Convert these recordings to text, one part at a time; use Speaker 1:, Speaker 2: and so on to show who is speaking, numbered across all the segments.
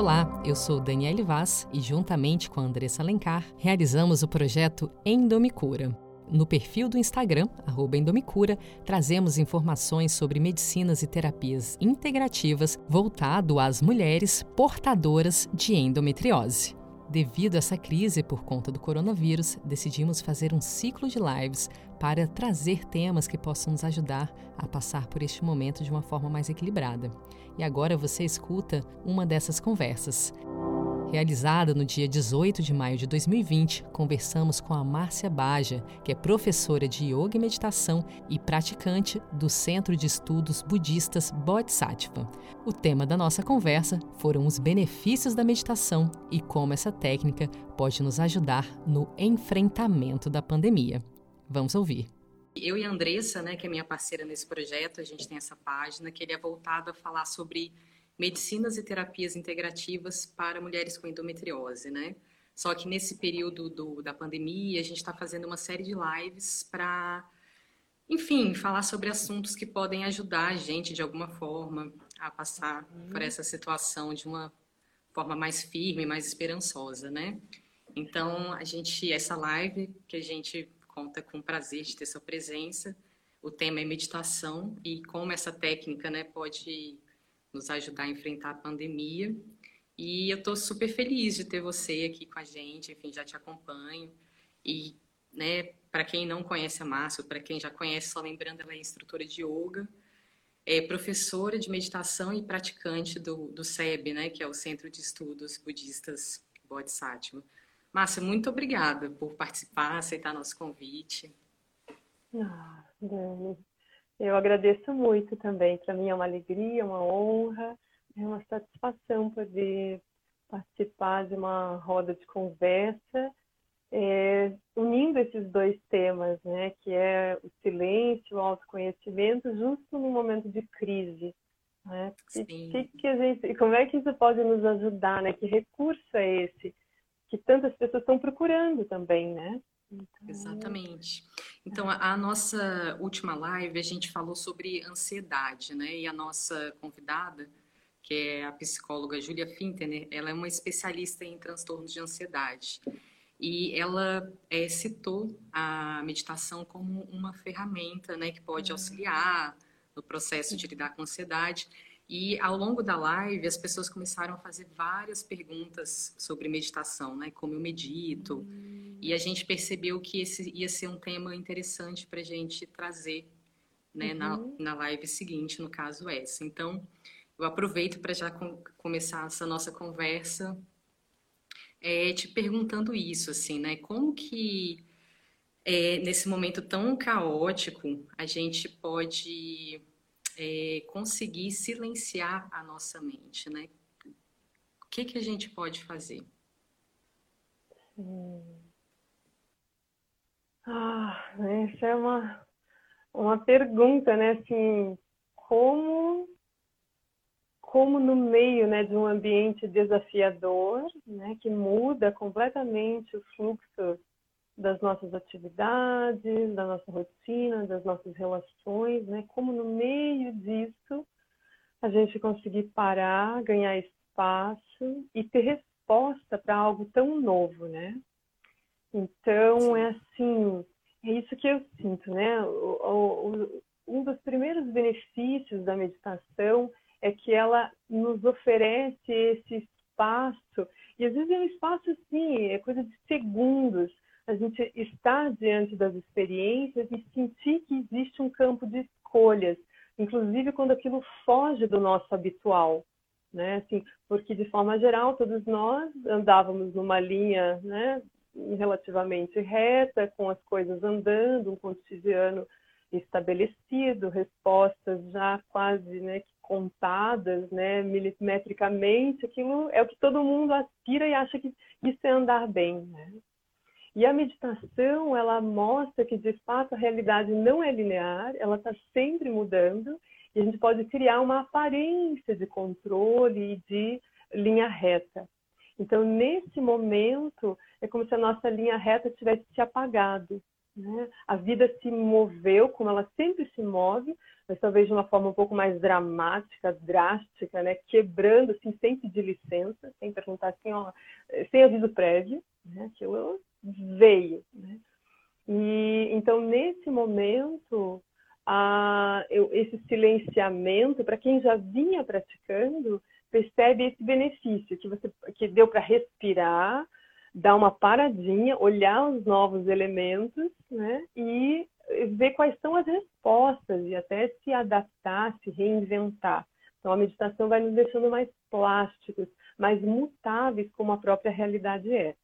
Speaker 1: Olá, eu sou Daniele Vaz e, juntamente com a Andressa Alencar, realizamos o projeto Endomicura. No perfil do Instagram, Endomicura, trazemos informações sobre medicinas e terapias integrativas voltado às mulheres portadoras de endometriose. Devido a essa crise por conta do coronavírus, decidimos fazer um ciclo de lives para trazer temas que possam nos ajudar a passar por este momento de uma forma mais equilibrada. E agora você escuta uma dessas conversas. Realizada no dia 18 de maio de 2020, conversamos com a Márcia Baja, que é professora de Yoga e Meditação e praticante do Centro de Estudos Budistas Bodhisattva. O tema da nossa conversa foram os benefícios da meditação e como essa técnica pode nos ajudar no enfrentamento da pandemia. Vamos ouvir.
Speaker 2: Eu e a Andressa, né, que é minha parceira nesse projeto, a gente tem essa página que ele é voltado a falar sobre medicinas e terapias integrativas para mulheres com endometriose, né? Só que nesse período do, da pandemia, a gente está fazendo uma série de lives para, enfim, falar sobre assuntos que podem ajudar a gente de alguma forma a passar uhum. por essa situação de uma forma mais firme, mais esperançosa, né? Então, a gente, essa live que a gente conta com o prazer de ter sua presença, o tema é meditação e como essa técnica, né, pode nos ajudar a enfrentar a pandemia. E eu estou super feliz de ter você aqui com a gente, enfim, já te acompanho. E, né, para quem não conhece a Márcia, para quem já conhece, só lembrando, ela é instrutora de yoga, é professora de meditação e praticante do, do SEB, né, que é o Centro de Estudos Budistas Bodhisattva. Márcia, muito obrigada por participar, aceitar nosso convite.
Speaker 3: Ah, Dani, eu agradeço muito também. Para mim é uma alegria, uma honra, é uma satisfação poder participar de uma roda de conversa, é, unindo esses dois temas, né, que é o silêncio, o autoconhecimento, justo no momento de crise. Né? E, que, que a gente, como é que isso pode nos ajudar? Né? Que recurso é esse que tantas pessoas estão procurando também, né?
Speaker 2: Então... Exatamente. Então, a, a, nossa última live, a gente falou sobre ansiedade, né? E a nossa convidada, que é a psicóloga Julia Fintener, ela é uma especialista em transtornos de ansiedade. E ela é, citou a meditação como uma ferramenta, né? Que pode uhum. auxiliar no processo de lidar com ansiedade. E ao longo da live, as pessoas começaram a fazer várias perguntas sobre meditação, né? Como eu medito. E a gente percebeu que esse ia ser um tema interessante para a gente trazer né? Uhum. Na, na live seguinte, no caso essa. Então, eu aproveito para já com, começar essa nossa conversa é, te perguntando isso, assim, né? Como que é, nesse momento tão caótico a gente pode é, conseguir silenciar a nossa mente, né? O que, que a gente pode fazer?
Speaker 3: Hum. Ah, essa é uma, uma pergunta, né? Assim, como, como no meio né, de um ambiente desafiador, né, que muda completamente o fluxo das nossas atividades, da nossa rotina, das nossas relações, né? Como no meio disso a gente conseguir parar, ganhar espaço e ter resposta para algo tão novo, né? Então é assim, é isso que eu sinto, né? O, o, um dos primeiros benefícios da meditação é que ela nos oferece esse espaço e às vezes é um espaço assim, é coisa de segundos a gente estar diante das experiências e sentir que existe um campo de escolhas, inclusive quando aquilo foge do nosso habitual, né? Assim, porque de forma geral todos nós andávamos numa linha, né, relativamente reta, com as coisas andando, um cotidiano estabelecido, respostas já quase, né, contadas, né, milimetricamente, aquilo é o que todo mundo aspira e acha que isso é andar bem, né? E a meditação, ela mostra que, de fato, a realidade não é linear, ela está sempre mudando, e a gente pode criar uma aparência de controle e de linha reta. Então, nesse momento, é como se a nossa linha reta tivesse se apagado. Né? A vida se moveu, como ela sempre se move, mas talvez de uma forma um pouco mais dramática, drástica, né? Quebrando, assim, sem pedir licença, sem perguntar assim, ó, sem aviso prévio, né? Aquilo veio, né? E então nesse momento, a, eu, esse silenciamento, para quem já vinha praticando, percebe esse benefício que você que deu para respirar, dar uma paradinha, olhar os novos elementos, né? E ver quais são as respostas e até se adaptar, se reinventar. Então, a meditação vai nos deixando mais plásticos, mais mutáveis como a própria realidade é.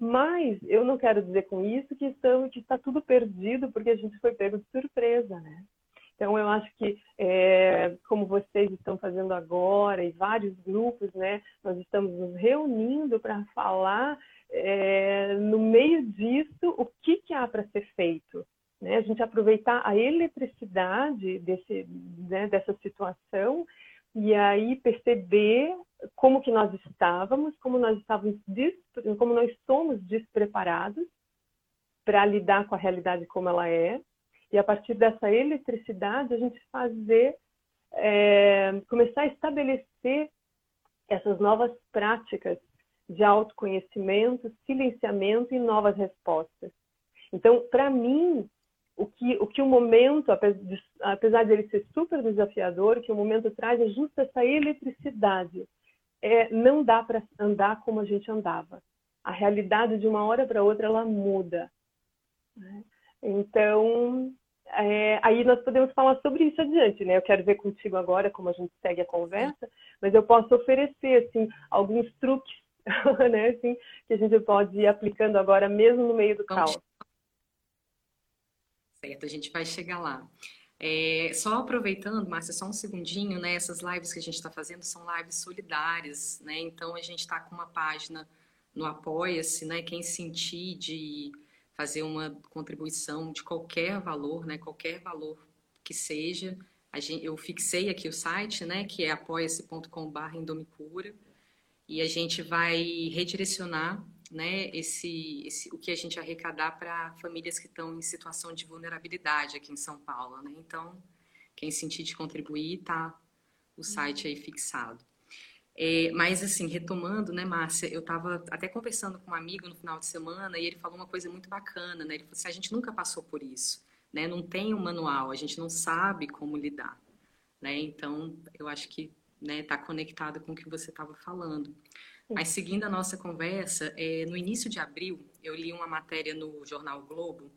Speaker 3: Mas eu não quero dizer com isso que está tudo perdido porque a gente foi pego de surpresa, né? Então, eu acho que, é, como vocês estão fazendo agora, e vários grupos, né, nós estamos nos reunindo para falar, é, no meio disso, o que, que há para ser feito. Né? A gente aproveitar a eletricidade desse, né, dessa situação e aí perceber como que nós estávamos, como nós estávamos, como nós somos despreparados para lidar com a realidade como ela é, e a partir dessa eletricidade a gente fazer, é, começar a estabelecer essas novas práticas de autoconhecimento, silenciamento e novas respostas. Então, para mim, o que, o que o momento, apesar de ele ser super desafiador, o que o momento traz é justo essa eletricidade. É, não dá para andar como a gente andava. A realidade de uma hora para outra ela muda. Né? Então, é, aí nós podemos falar sobre isso adiante, né? Eu quero ver contigo agora como a gente segue a conversa, mas eu posso oferecer assim alguns truques, né? Assim, que a gente pode ir aplicando agora mesmo no meio do caos
Speaker 2: certo, a gente vai chegar lá. É, só aproveitando, Márcia, só um segundinho, né? Essas lives que a gente está fazendo são lives solidárias, né? Então a gente está com uma página no Apoia-se, né? Quem sentir de fazer uma contribuição de qualquer valor, né? Qualquer valor que seja, gente, eu fixei aqui o site, né? Que é apoia-se.com/indomicura e a gente vai redirecionar né, esse, esse, o que a gente arrecadar para famílias que estão em situação de vulnerabilidade aqui em São Paulo. Né? Então, quem sentir de contribuir, tá o site aí fixado. É, mas, assim, retomando, né, Márcia, eu estava até conversando com um amigo no final de semana e ele falou uma coisa muito bacana, né? Ele falou assim, a gente nunca passou por isso, né? Não tem um manual, a gente não sabe como lidar, né? Então, eu acho que né, tá conectado com o que você estava falando. Mas seguindo a nossa conversa, é, no início de abril, eu li uma matéria no jornal Globo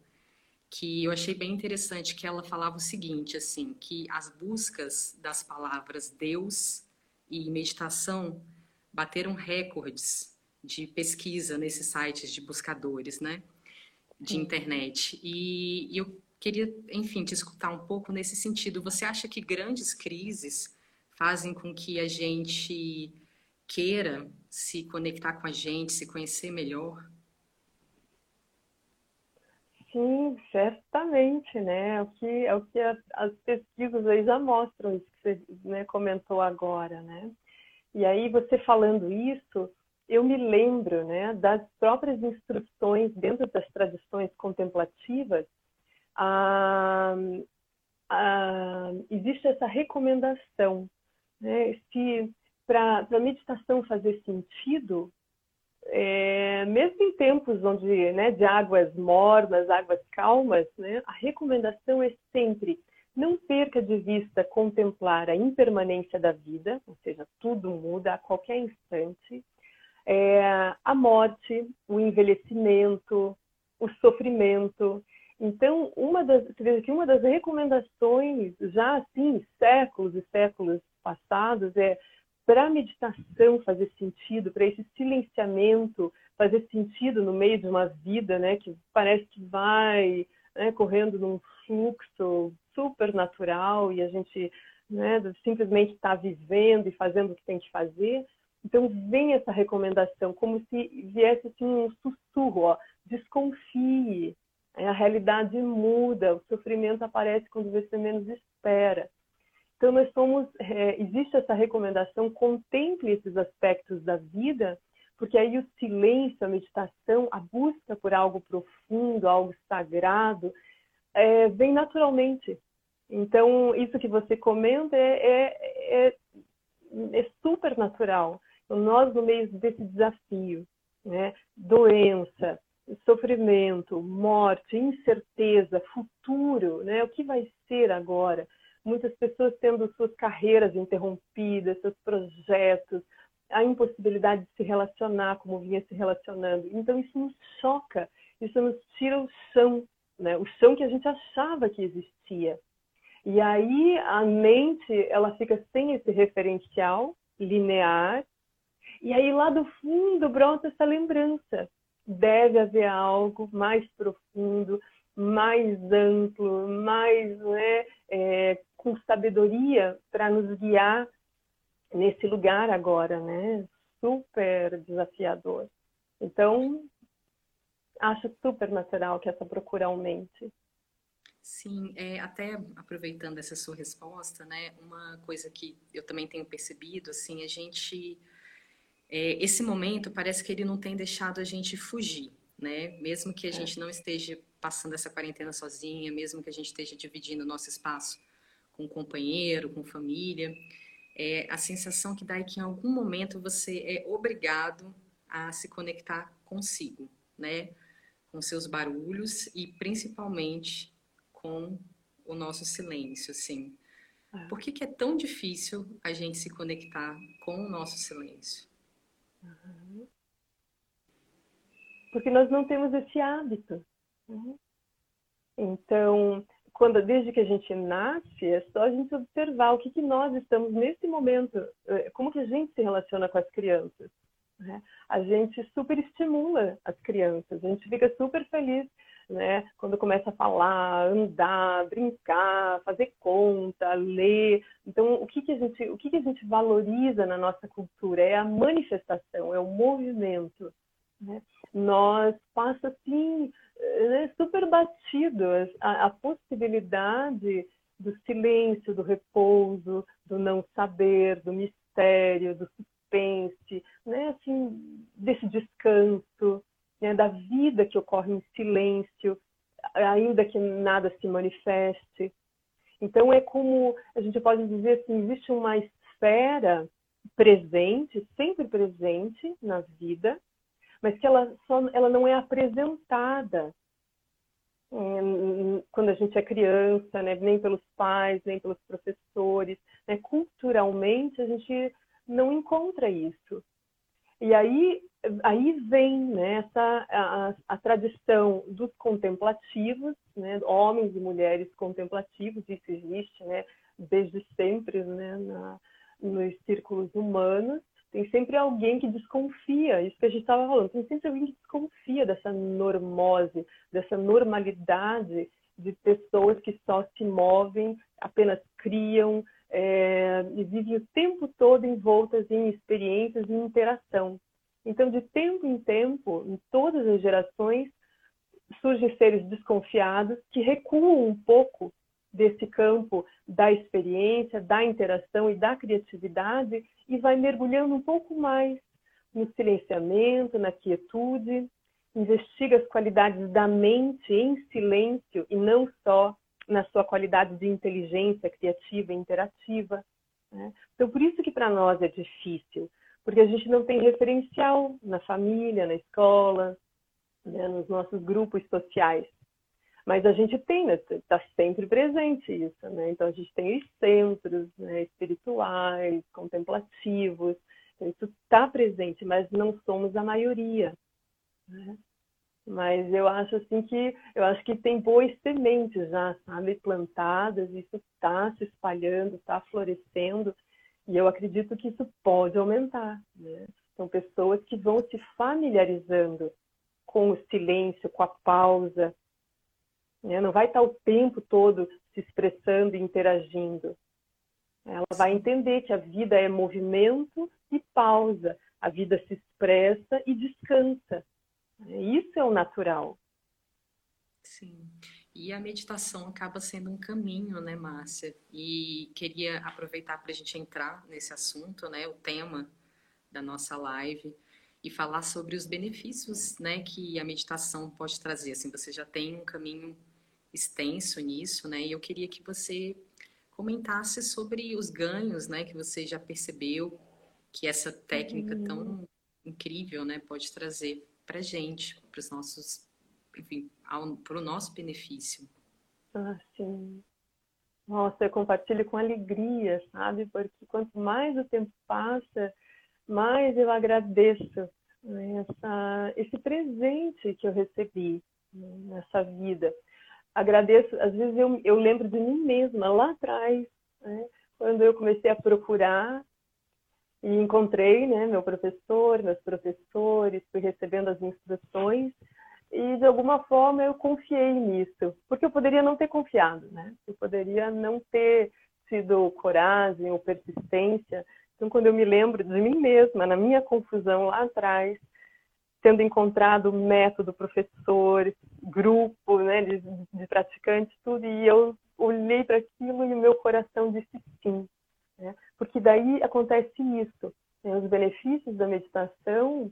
Speaker 2: que eu achei bem interessante, que ela falava o seguinte, assim, que as buscas das palavras Deus e meditação bateram recordes de pesquisa nesses sites de buscadores, né, de internet. E, e eu queria, enfim, te escutar um pouco nesse sentido. Você acha que grandes crises fazem com que a gente queira se conectar com a gente, se conhecer melhor?
Speaker 3: Sim, certamente, né? É o que, é o que as, as pesquisas aí já mostram, isso que você né, comentou agora, né? E aí, você falando isso, eu me lembro né, das próprias instruções dentro das tradições contemplativas, ah, existe essa recomendação. Né? Se para a meditação fazer sentido, é, mesmo em tempos onde, né, de águas mornas, águas calmas, né, a recomendação é sempre não perca de vista contemplar a impermanência da vida, ou seja, tudo muda a qualquer instante, é, a morte, o envelhecimento, o sofrimento. Então, uma das, você que uma das recomendações, já assim, séculos e séculos passados, é para a meditação fazer sentido, para esse silenciamento fazer sentido no meio de uma vida, né, que parece que vai né, correndo num fluxo super natural e a gente né, simplesmente está vivendo e fazendo o que tem que fazer. Então vem essa recomendação, como se viesse assim, um sussurro, ó, desconfie, a realidade muda, o sofrimento aparece quando você menos espera. Então, nós somos, é, existe essa recomendação, contemple esses aspectos da vida, porque aí o silêncio, a meditação, a busca por algo profundo, algo sagrado, é, vem naturalmente. Então, isso que você comenta é, é, é, é super natural. Então, nós, no meio desse desafio, né, doença, sofrimento, morte, incerteza, futuro, né, o que vai ser agora? Muitas pessoas tendo suas carreiras interrompidas, seus projetos, a impossibilidade de se relacionar como vinha se relacionando. Então, isso nos choca, isso nos tira o chão, né, o chão que a gente achava que existia. E aí a mente ela fica sem esse referencial linear e aí lá do fundo brota essa lembrança. Deve haver algo mais profundo, mais amplo, mais né, é, com sabedoria para nos guiar nesse lugar agora, né? Super desafiador. Então, acho super natural que essa procura aumente.
Speaker 2: Sim, é, até aproveitando essa sua resposta, né, uma coisa que eu também tenho percebido, assim, a gente, é, esse momento parece que ele não tem deixado a gente fugir, né, mesmo que a é. gente não esteja passando essa quarentena sozinha, mesmo que a gente esteja dividindo o nosso espaço com companheiro, com família, é a sensação que dá é que em algum momento você é obrigado a se conectar consigo, né, com seus barulhos e principalmente com o nosso silêncio, assim. É. Por que, que, é tão difícil a gente se conectar com o nosso silêncio?
Speaker 3: Uhum. Porque nós não temos esse hábito. Uhum. Então, quando desde que a gente nasce, é só a gente observar o que, que nós estamos nesse momento, eh, como que a gente se relaciona com as crianças. Né? A gente super estimula as crianças, a gente fica super feliz né? Quando começa a falar, andar, brincar, fazer conta, ler. Então, o que, que a gente, o que, que a gente valoriza na nossa cultura é a manifestação, é o movimento. Né? Nós passa assim né, super batido a, a possibilidade do silêncio, do repouso, do não saber, do mistério, do suspense, né? assim, desse descanso né, da vida que ocorre em silêncio, ainda que nada se manifeste. Então é como a gente pode dizer assim, existe uma esfera presente, sempre presente na vida, mas que ela só ela não é apresentada hum, quando a gente é criança, né? nem pelos pais, nem pelos professores. Né? Culturalmente, a gente não encontra isso. E aí, aí vem né, essa, a, a, tradição dos contemplativos, né, homens e mulheres contemplativos, isso existe né, desde sempre né, na, nos círculos humanos. Tem sempre alguém que desconfia, isso que a gente estava falando, tem sempre alguém que desconfia dessa normose, dessa normalidade de pessoas que só se movem, apenas criam, é, e vive o tempo todo envoltas em experiências e interação. Então, de tempo em tempo, em todas as gerações, surgem seres desconfiados que recuam um pouco desse campo da experiência, da interação e da criatividade e vai mergulhando um pouco mais no silenciamento, na quietude, investiga as qualidades da mente em silêncio e não só na sua qualidade de inteligência criativa e interativa. Né? Então, por isso que para nós é difícil, porque a gente não tem referencial na família, na escola, né? nos nossos grupos sociais. Mas a gente tem, está né? sempre presente isso, né? Então a gente tem os centros né? espirituais, contemplativos, então, isso está presente, mas não somos a maioria. Né? Mas eu acho assim que eu acho que tem boas sementes já, sabe, plantadas, isso está se espalhando, está florescendo, e eu acredito que isso pode aumentar. Né? São pessoas que vão se familiarizando com o silêncio, com a pausa. Né? Não vai estar o tempo todo se expressando e interagindo. Ela vai entender que a vida é movimento e pausa. A vida se expressa e descansa. Isso é o natural.
Speaker 2: Sim. E a meditação acaba sendo um caminho, né, Márcia? E queria aproveitar para a gente entrar nesse assunto, né, o tema da nossa live, e falar sobre os benefícios, né, que a meditação pode trazer. Assim, você já tem um caminho extenso nisso, né? E eu queria que você comentasse sobre os ganhos, né, que você já percebeu que essa técnica uhum. tão incrível, né, pode trazer para gente, para os nossos, enfim, para o nosso benefício.
Speaker 3: Ah, sim. Nossa, eu compartilho com alegria, sabe? Porque quanto mais o tempo passa, mais eu agradeço né, essa, esse presente que eu recebi né, nessa vida. Agradeço, às vezes eu, eu lembro de mim mesma lá atrás, né, quando eu comecei a procurar e encontrei né, meu professor, meus professores, fui recebendo as instruções e de alguma forma eu confiei nisso, porque eu poderia não ter confiado, né? Eu poderia não ter tido coragem ou persistência. Então, quando eu me lembro de mim mesma, na minha confusão lá atrás, tendo encontrado método, professor, grupo, né, de, de praticantes, tudo, e eu olhei para aquilo e o meu coração disse sim, né? Porque daí acontece isso. Né? Os benefícios da meditação,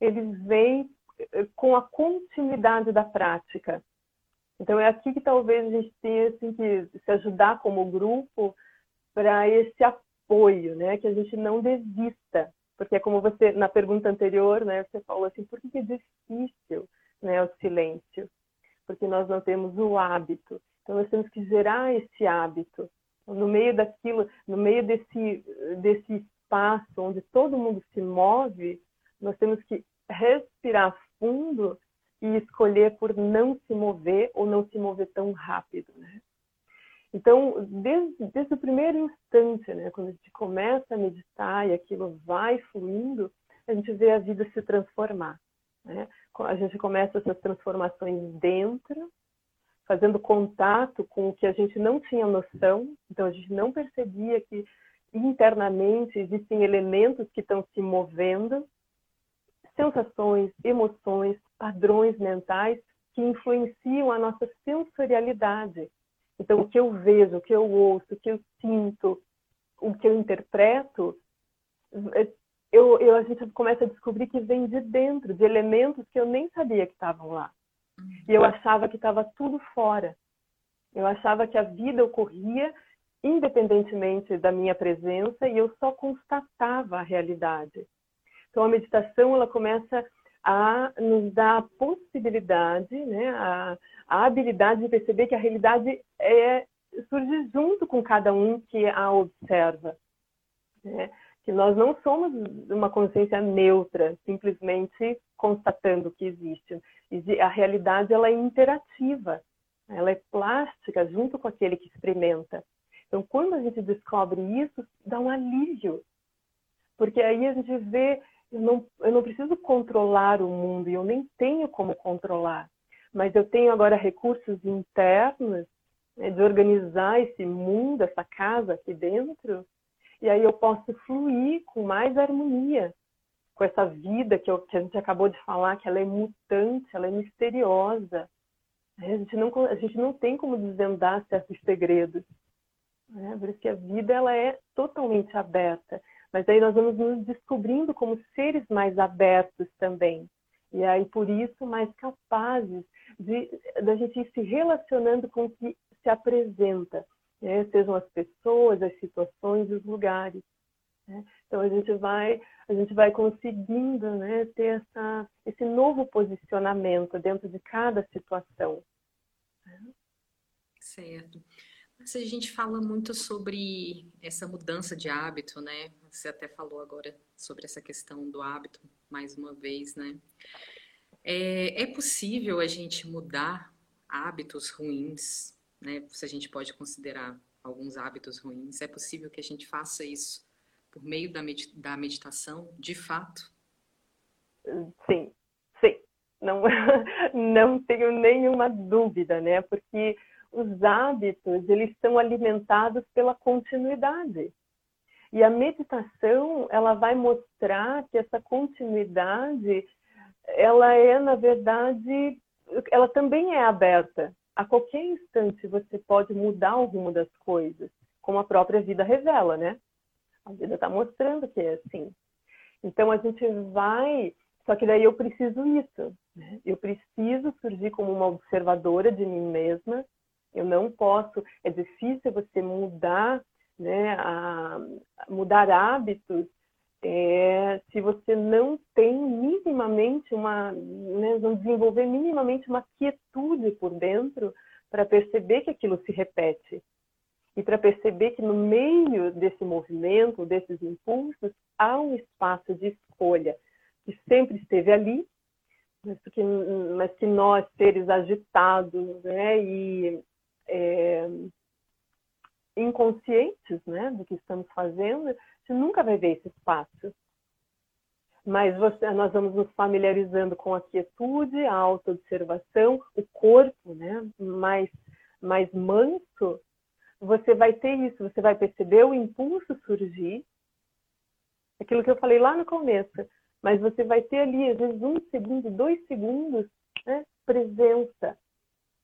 Speaker 3: eles vêm com a continuidade da prática. Então, é aqui que talvez a gente tenha assim, que se ajudar como grupo para esse apoio, né? Que a gente não desista. Porque é como você, na pergunta anterior, né? Você falou assim, por que é difícil né, o silêncio? Porque nós não temos o hábito. Então, nós temos que gerar esse hábito. No meio daquilo, no meio desse, desse espaço onde todo mundo se move, nós temos que respirar fundo e escolher por não se mover ou não se mover tão rápido, né? Então, desde, desde o primeiro instante, né, quando a gente começa a meditar e aquilo vai fluindo, a gente vê a vida se transformar. Né? A gente começa essas transformações dentro, fazendo contato com o que a gente não tinha noção, então a gente não percebia que internamente existem elementos que estão se movendo sensações, emoções, padrões mentais que influenciam a nossa sensorialidade. Então, o que eu vejo, o que eu ouço, o que eu sinto, o que eu interpreto, é, eu, eu, a gente começa a descobrir que vem de dentro, de elementos que eu nem sabia que estavam lá. E eu achava que estava tudo fora. Eu achava que a vida ocorria independentemente da minha presença e eu só constatava a realidade. Então, a meditação ela começa a nos dar a possibilidade, né, a, a habilidade de perceber que a realidade é, surge junto com cada um que a observa. Né? Que nós não somos uma consciência neutra, simplesmente constatando que existe. A realidade ela é interativa, ela é plástica junto com aquele que experimenta. Então, quando a gente descobre isso, dá um alívio, porque aí a gente vê eu não, eu não preciso controlar o mundo e eu nem tenho como controlar, mas eu tenho agora recursos internos né, de organizar esse mundo, essa casa aqui dentro, e aí eu posso fluir com mais harmonia com essa vida que, eu, que a gente acabou de falar, que ela é mutante, ela é misteriosa. A gente não, a gente não tem como desvendar certos segredos. Né? Por isso que a vida ela é totalmente aberta. Mas aí nós vamos nos descobrindo como seres mais abertos também. E aí, por isso, mais capazes de da gente ir se relacionando com o que se apresenta, né? sejam as pessoas, as situações, os lugares. Né? Então a gente vai a gente vai conseguindo né, ter essa, esse novo posicionamento dentro de cada situação.
Speaker 2: Certo. A gente fala muito sobre essa mudança de hábito, né? Você até falou agora sobre essa questão do hábito, mais uma vez, né? É, é possível a gente mudar hábitos ruins, né? Se a gente pode considerar alguns hábitos ruins, é possível que a gente faça isso por meio da, da meditação, de fato?
Speaker 3: Sim, sim. Não, não tenho nenhuma dúvida, né? Porque os hábitos, eles são alimentados pela continuidade. E a meditação, ela vai mostrar que essa continuidade, ela é, na verdade, ela também é aberta. A qualquer instante você pode mudar rumo das coisas, como a própria vida revela, né? A vida está mostrando que é assim. Então a gente vai Só que daí eu preciso isso. Né? Eu preciso surgir como uma observadora de mim mesma. Eu não posso. É difícil você mudar, né, a, mudar hábitos é, se você não tem minimamente uma, né, não desenvolver minimamente uma quietude por dentro para perceber que aquilo se repete e para perceber que no meio desse movimento, desses impulsos, há um espaço de escolha que sempre esteve ali, mas que, mas que nós, seres agitados né, e é, inconscientes né, do que estamos fazendo, você nunca vai ver esse espaço. Mas você, nós vamos nos familiarizando com a quietude, a autoobservação, o corpo né, mais, mais manso, você vai ter isso, você vai perceber o impulso surgir, aquilo que eu falei lá no começo, mas você vai ter ali, às vezes, um segundo, dois segundos, né, presença.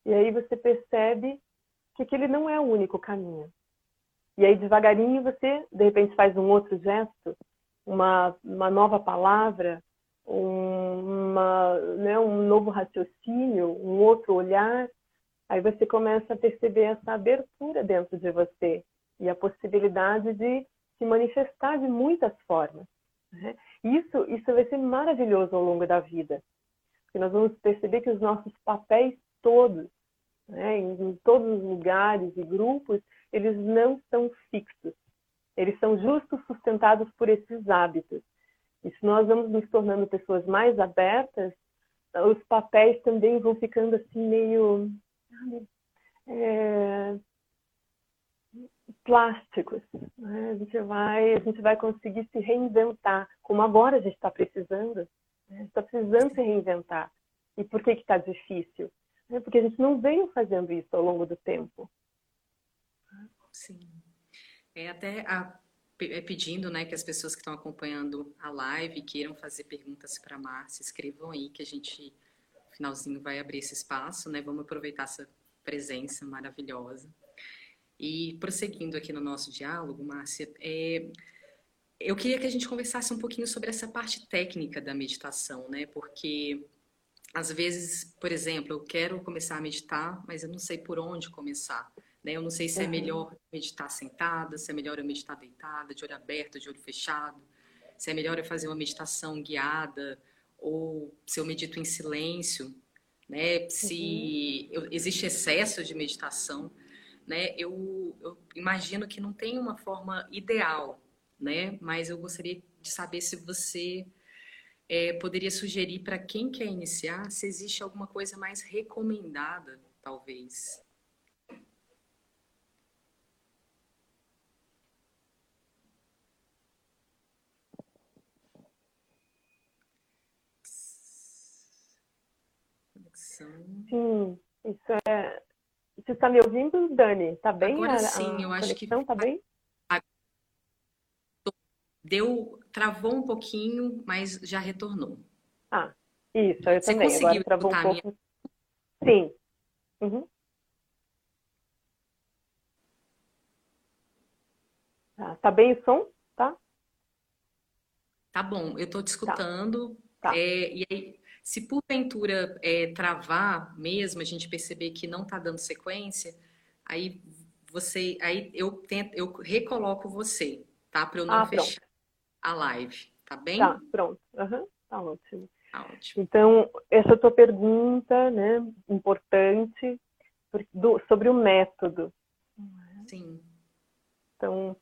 Speaker 3: E aí você percebe que aquele não é o único caminho. E aí, devagarinho, você, de repente, faz um outro gesto, uma, uma nova palavra, uma, né, um novo raciocínio, um outro olhar. Aí você começa a perceber essa abertura dentro de você e a possibilidade de se manifestar de muitas formas. Né? Isso, isso vai ser maravilhoso ao longo da vida, porque nós vamos perceber que os nossos papéis todos, né, em, todos os lugares e grupos, eles não são fixos. Eles são justos sustentados por esses hábitos. E se nós vamos nos tornando pessoas mais abertas, os papéis também vão ficando assim meio é, plásticos. Né? A, gente vai, a gente vai conseguir se reinventar, como agora a gente está precisando. Né? está precisando se reinventar. E por que está difícil? É porque a gente não veio fazendo isso ao longo do tempo.
Speaker 2: Sim. É até a, é pedindo né, que as pessoas que estão acompanhando a live queiram fazer perguntas para a Márcia, escrevam aí que a gente, no finalzinho, vai abrir esse espaço, né? Vamos aproveitar essa presença maravilhosa. E prosseguindo aqui no nosso diálogo, Márcia, é, eu queria que a gente conversasse um pouquinho sobre essa parte técnica da meditação, né? Porque às vezes, por exemplo, eu quero começar a meditar, mas eu não sei por onde começar. Né? Eu não sei se é melhor meditar sentada, se é melhor eu meditar deitada, de olho aberto, de olho fechado, se é melhor eu fazer uma meditação guiada ou se eu medito em silêncio, né? Se uhum. eu, existe excesso de meditação né? Eu, eu imagino que não tem uma forma ideal, né? Mas eu gostaria de saber se você é, poderia sugerir para quem quer iniciar se existe alguma coisa mais recomendada, talvez.
Speaker 3: Sim, isso é, você está me ouvindo, Dani? Tá bem?
Speaker 2: Agora a, sim, eu acho que.
Speaker 3: Tá bem?
Speaker 2: Deu, travou um pouquinho, mas já retornou.
Speaker 3: Ah, isso, eu Você também. Conseguiu Agora travou um pouco. Minha... Sim. Uhum. Tá, tá bem o som? Tá?
Speaker 2: Tá bom, eu estou te escutando. Tá. Tá. É, e aí, se porventura é, travar mesmo, a gente perceber que não está dando sequência, aí você, aí eu tento, eu recoloco você, tá? Para eu não ah, fechar a live, tá bem?
Speaker 3: Tá, pronto. Uhum, tá ótimo.
Speaker 2: Tá ótimo.
Speaker 3: Então, essa tua pergunta, né, importante do, sobre o método.
Speaker 2: Sim.
Speaker 3: Então,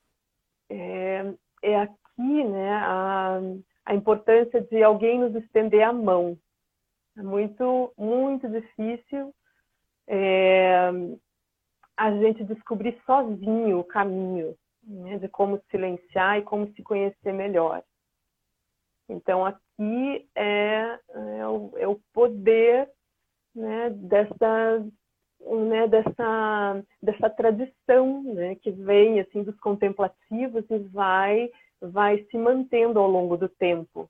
Speaker 3: é, é aqui, né, a, a importância de alguém nos estender a mão, é muito, muito difícil é, a gente descobrir sozinho o caminho né, de como silenciar e como se conhecer melhor. Então, aqui é, é, o, é o, poder né, dessa, né, dessa, dessa tradição né, que vem assim dos contemplativos e vai, vai se mantendo ao longo do tempo.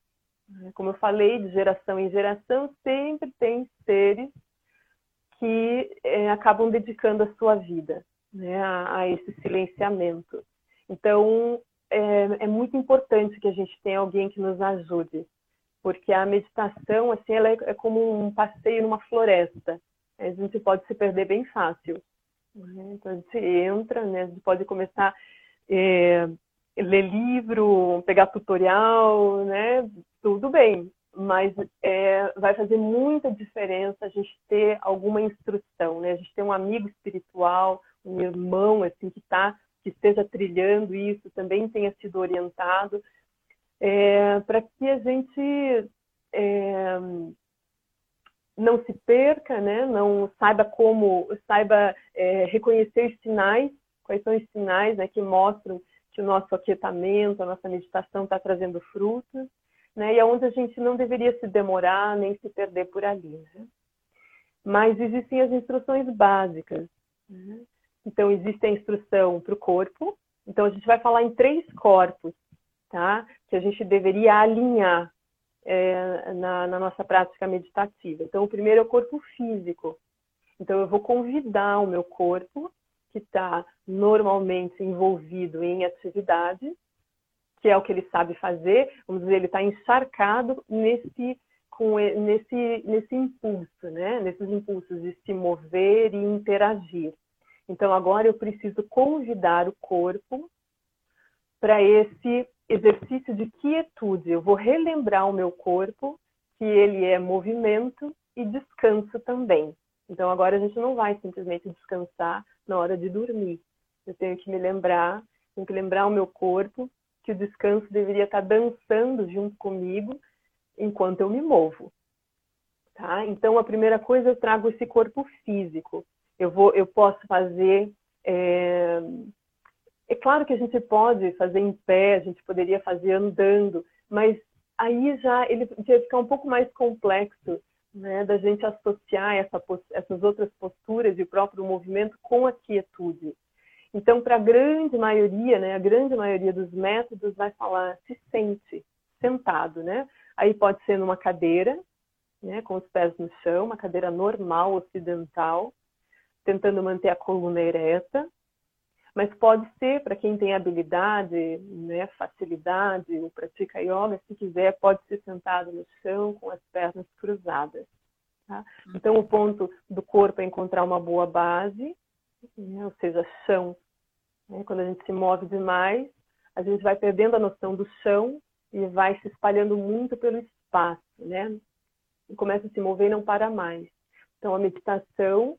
Speaker 3: Como eu falei, de geração em geração, sempre tem seres que é, acabam dedicando a sua vida né, a, a, esse silenciamento. Então, é, é, muito importante que a gente tenha alguém que nos ajude. porque a meditação, assim, ela é, é como um passeio numa floresta. A gente pode se perder bem fácil. Né? Então, a gente entra, né? a gente pode começar é, ler livro, pegar tutorial, né? Tudo bem, mas é, vai fazer muita diferença a gente ter alguma instrução, né? A gente ter um amigo espiritual, um irmão assim que tá, que esteja trilhando isso, também tenha sido orientado, é, para que a gente é, não se perca, né? Não saiba como, saiba é, reconhecer os sinais, quais são os sinais né, que mostram que o nosso aquietamento, a nossa meditação está trazendo frutos, né? E é onde a gente não deveria se demorar nem se perder por ali. Né? Mas existem as instruções básicas. Né? Então, existe a instrução para o corpo. Então, a gente vai falar em três corpos, tá? Que a gente deveria alinhar é, na, na nossa prática meditativa. Então, o primeiro é o corpo físico. Então, eu vou convidar o meu corpo que está normalmente envolvido em atividade, que é o que ele sabe fazer, vamos dizer, ele está encharcado nesse, com, nesse, nesse impulso, né? nesses impulsos de se mover e interagir. Então, agora eu preciso convidar o corpo para esse exercício de quietude. Eu vou relembrar o meu corpo que ele é movimento e descanso também. Então, agora a gente não vai simplesmente descansar na hora de dormir. Eu tenho que me lembrar, tenho que lembrar o meu corpo que o descanso deveria estar dançando junto comigo enquanto eu me movo. Tá? Então, a primeira coisa, eu trago esse corpo físico. Eu, vou, eu posso fazer. É... é claro que a gente pode fazer em pé, a gente poderia fazer andando, mas aí já ele vai ficar um pouco mais complexo né, da gente associar essa, essas outras posturas e o próprio movimento com a quietude. Então, para a grande maioria, né, a grande maioria dos métodos vai falar se sente sentado, né? Aí pode ser numa cadeira, né, com os pés no chão, uma cadeira normal ocidental, tentando manter a coluna ereta, mas pode ser para quem tem habilidade, né, facilidade, ou pratica yoga, se quiser, pode ser sentado no chão com as pernas cruzadas. Tá? Então, o ponto do corpo é encontrar uma boa base, né, ou seja, chão. Né? Quando a gente se move demais, a gente vai perdendo a noção do chão e vai se espalhando muito pelo espaço, né? E começa a se mover e não para mais. Então, a meditação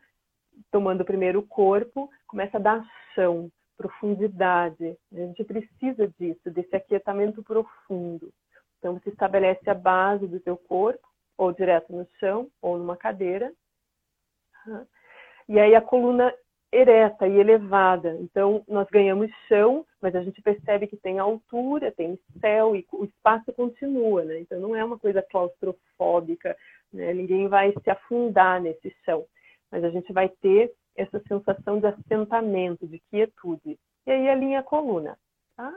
Speaker 3: tomando primeiro o corpo, começa a dar chão, profundidade. A gente precisa disso, desse aquietamento profundo. Então, você estabelece a base do seu corpo, ou direto no chão, ou numa cadeira. E aí a coluna ereta e elevada. Então, nós ganhamos chão, mas a gente percebe que tem altura, tem céu e o espaço continua, né? Então, não é uma coisa claustrofóbica, né? Ninguém vai se afundar nesse chão mas a gente vai ter essa sensação de assentamento, de quietude. E aí alinha a coluna. Tá?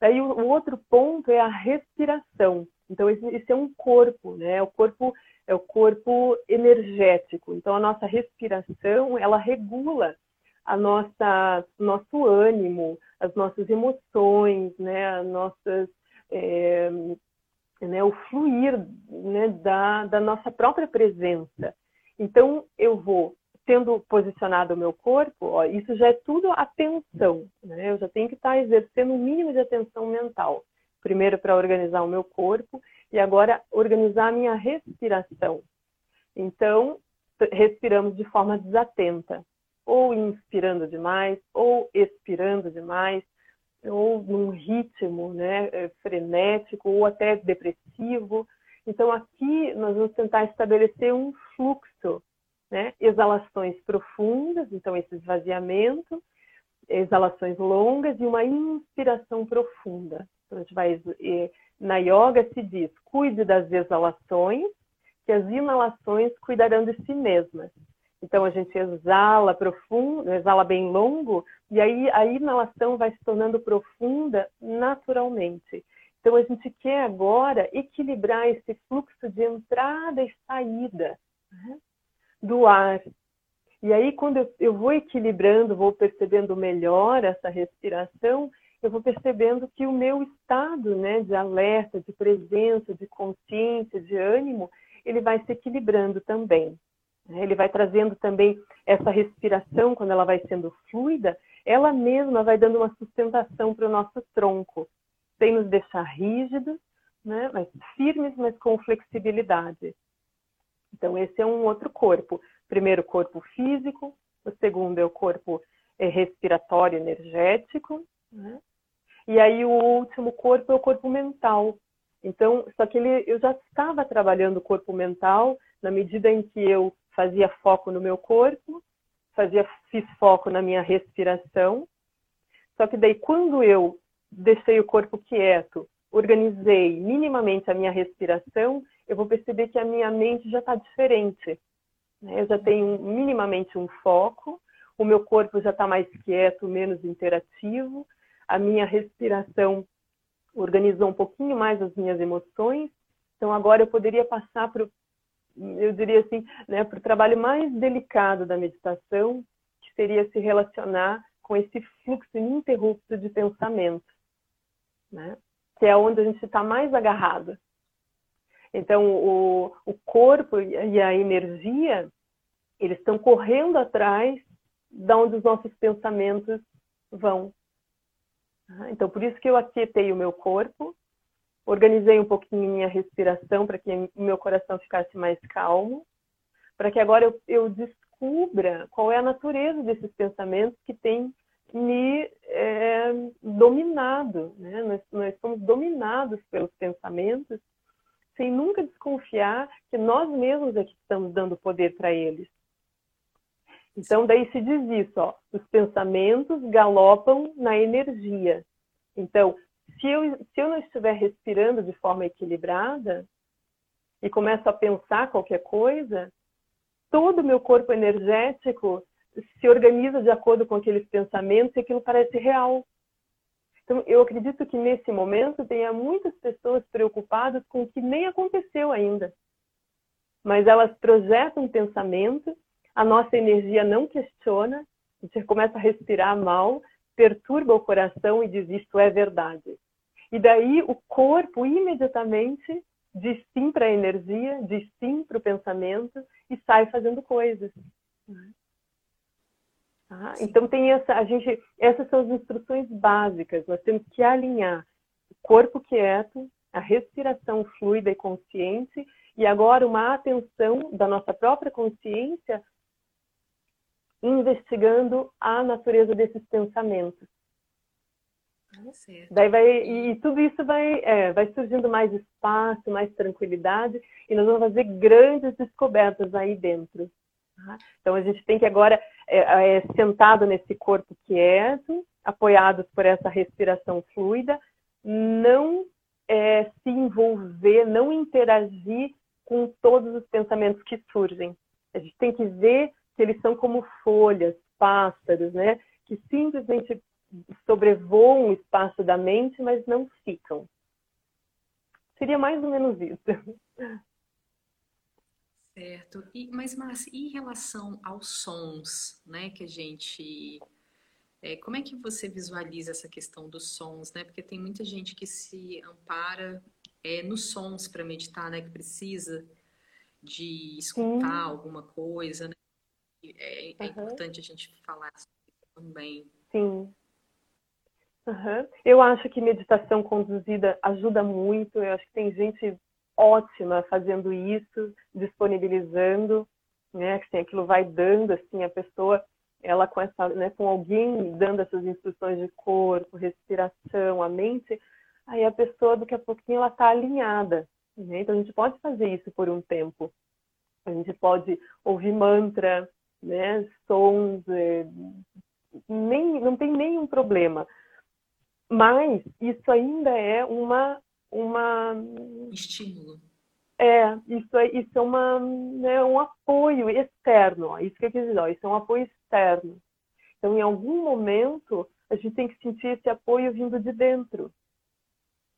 Speaker 3: Aí o, outro ponto é a respiração. Então esse, é um corpo, né? O corpo é o corpo energético. Então a nossa respiração ela regula a nossa nosso ânimo, as nossas emoções, né? As nossas é, né, o fluir né, da, da nossa própria presença. Então, eu vou tendo posicionado o meu corpo, ó, isso já é tudo atenção, né? Eu já tenho que estar exercendo um mínimo de atenção mental. Primeiro para organizar o meu corpo e agora organizar a minha respiração. Então, respiramos de forma desatenta, ou inspirando demais, ou expirando demais, ou num ritmo né, frenético, ou até depressivo. Então, aqui nós vamos tentar estabelecer um fluxo, né? Exalações profundas, então esse esvaziamento, exalações longas e uma inspiração profunda. Então, a gente vai, na yoga se diz, cuide das exalações, que as inalações cuidarão de si mesmas. Então a gente exala profundo, exala bem longo, e aí a inalação vai se tornando profunda naturalmente. Então, a gente quer agora equilibrar esse fluxo de entrada e saída né, do ar. E aí, quando eu, vou equilibrando, vou percebendo melhor essa respiração, eu vou percebendo que o meu estado né, de alerta, de presença, de consciência, de ânimo, ele vai se equilibrando também. Ele vai trazendo também essa respiração, quando ela vai sendo fluida, ela mesma vai dando uma sustentação para o nosso tronco, sem nos deixar rígidos, né? mas firmes, mas com flexibilidade. Então, esse é um outro corpo. Primeiro, corpo físico, o segundo é o corpo é, respiratório energético, né? e aí o último corpo é o corpo mental. Então, só que ele, eu já estava trabalhando o corpo mental na medida em que eu fazia foco no meu corpo, fazia fiz foco na minha respiração. Só que daí quando eu deixei o corpo quieto, organizei minimamente a minha respiração, eu vou perceber que a minha mente já está diferente. Né? Eu já tenho minimamente um foco, o meu corpo já está mais quieto, menos interativo, a minha respiração organizou um pouquinho mais as minhas emoções. Então agora eu poderia passar para eu diria assim, né, para o trabalho mais delicado da meditação, que seria se relacionar com esse fluxo ininterrupto de pensamento, né? que é onde a gente está mais agarrado. Então, o, o corpo e a energia, eles estão correndo atrás de onde os nossos pensamentos vão. Então, por isso que eu aquietei o meu corpo, organizei um pouquinho minha respiração para que o meu coração ficasse mais calmo, para que agora eu, eu, descubra qual é a natureza desses pensamentos que têm me é, dominado. Né? Nós, nós somos dominados pelos pensamentos sem nunca desconfiar que nós mesmos é que estamos dando poder para eles. Então, daí se diz isso, ó, os pensamentos galopam na energia. Então, se eu, se eu não estiver respirando de forma equilibrada e começo a pensar qualquer coisa, todo o meu corpo energético se organiza de acordo com aqueles pensamentos e aquilo parece real. Então, eu acredito que nesse momento tenha muitas pessoas preocupadas com o que nem aconteceu ainda. Mas elas projetam um pensamento, a nossa energia não questiona, a gente começa a respirar mal, perturba o coração e diz isto é verdade. E daí o corpo imediatamente diz sim para a energia, diz sim para o pensamento e sai fazendo coisas. Tá? Então tem essa, a gente, essas são as instruções básicas. Nós temos que alinhar o corpo quieto, a respiração fluida e consciente, e agora uma atenção da nossa própria consciência investigando a natureza desses pensamentos. Certo. Daí vai, e tudo isso vai, é, vai surgindo mais espaço, mais tranquilidade, e nós vamos fazer grandes descobertas aí dentro. Tá? Então a gente tem que agora, é, é, sentado nesse corpo quieto, apoiados por essa respiração fluida, não é, se envolver, não interagir com todos os pensamentos que surgem. A gente tem que ver que eles são como folhas, pássaros, né? Que simplesmente sobrevoam o espaço da mente, mas não ficam. Seria mais ou menos isso.
Speaker 2: Certo. E, mas, Márcia, em relação aos sons, né, que a gente... É, como é que você visualiza essa questão dos sons, né? Porque tem muita gente que se ampara é, nos sons para meditar, né? Que precisa de escutar Sim. alguma coisa, né? É, é uhum. importante a gente falar também.
Speaker 3: Sim. Uhum. Eu acho que meditação conduzida ajuda muito. Eu acho que tem gente ótima fazendo isso, disponibilizando, né? Assim, aquilo vai dando assim a pessoa, ela com essa, né? Com alguém dando essas instruções de corpo, respiração, a mente, aí a pessoa daqui a pouquinho ela está alinhada. Né? Então a gente pode fazer isso por um tempo. A gente pode ouvir mantra, né? Sons, é, nem, não tem nenhum problema. Mas isso ainda é uma. Uma
Speaker 2: Estímulo.
Speaker 3: É, isso é, isso é uma, né, um apoio externo. Ó, isso que eu quis dizer, ó, isso é um apoio externo. Então, em algum momento, a gente tem que sentir esse apoio vindo de dentro.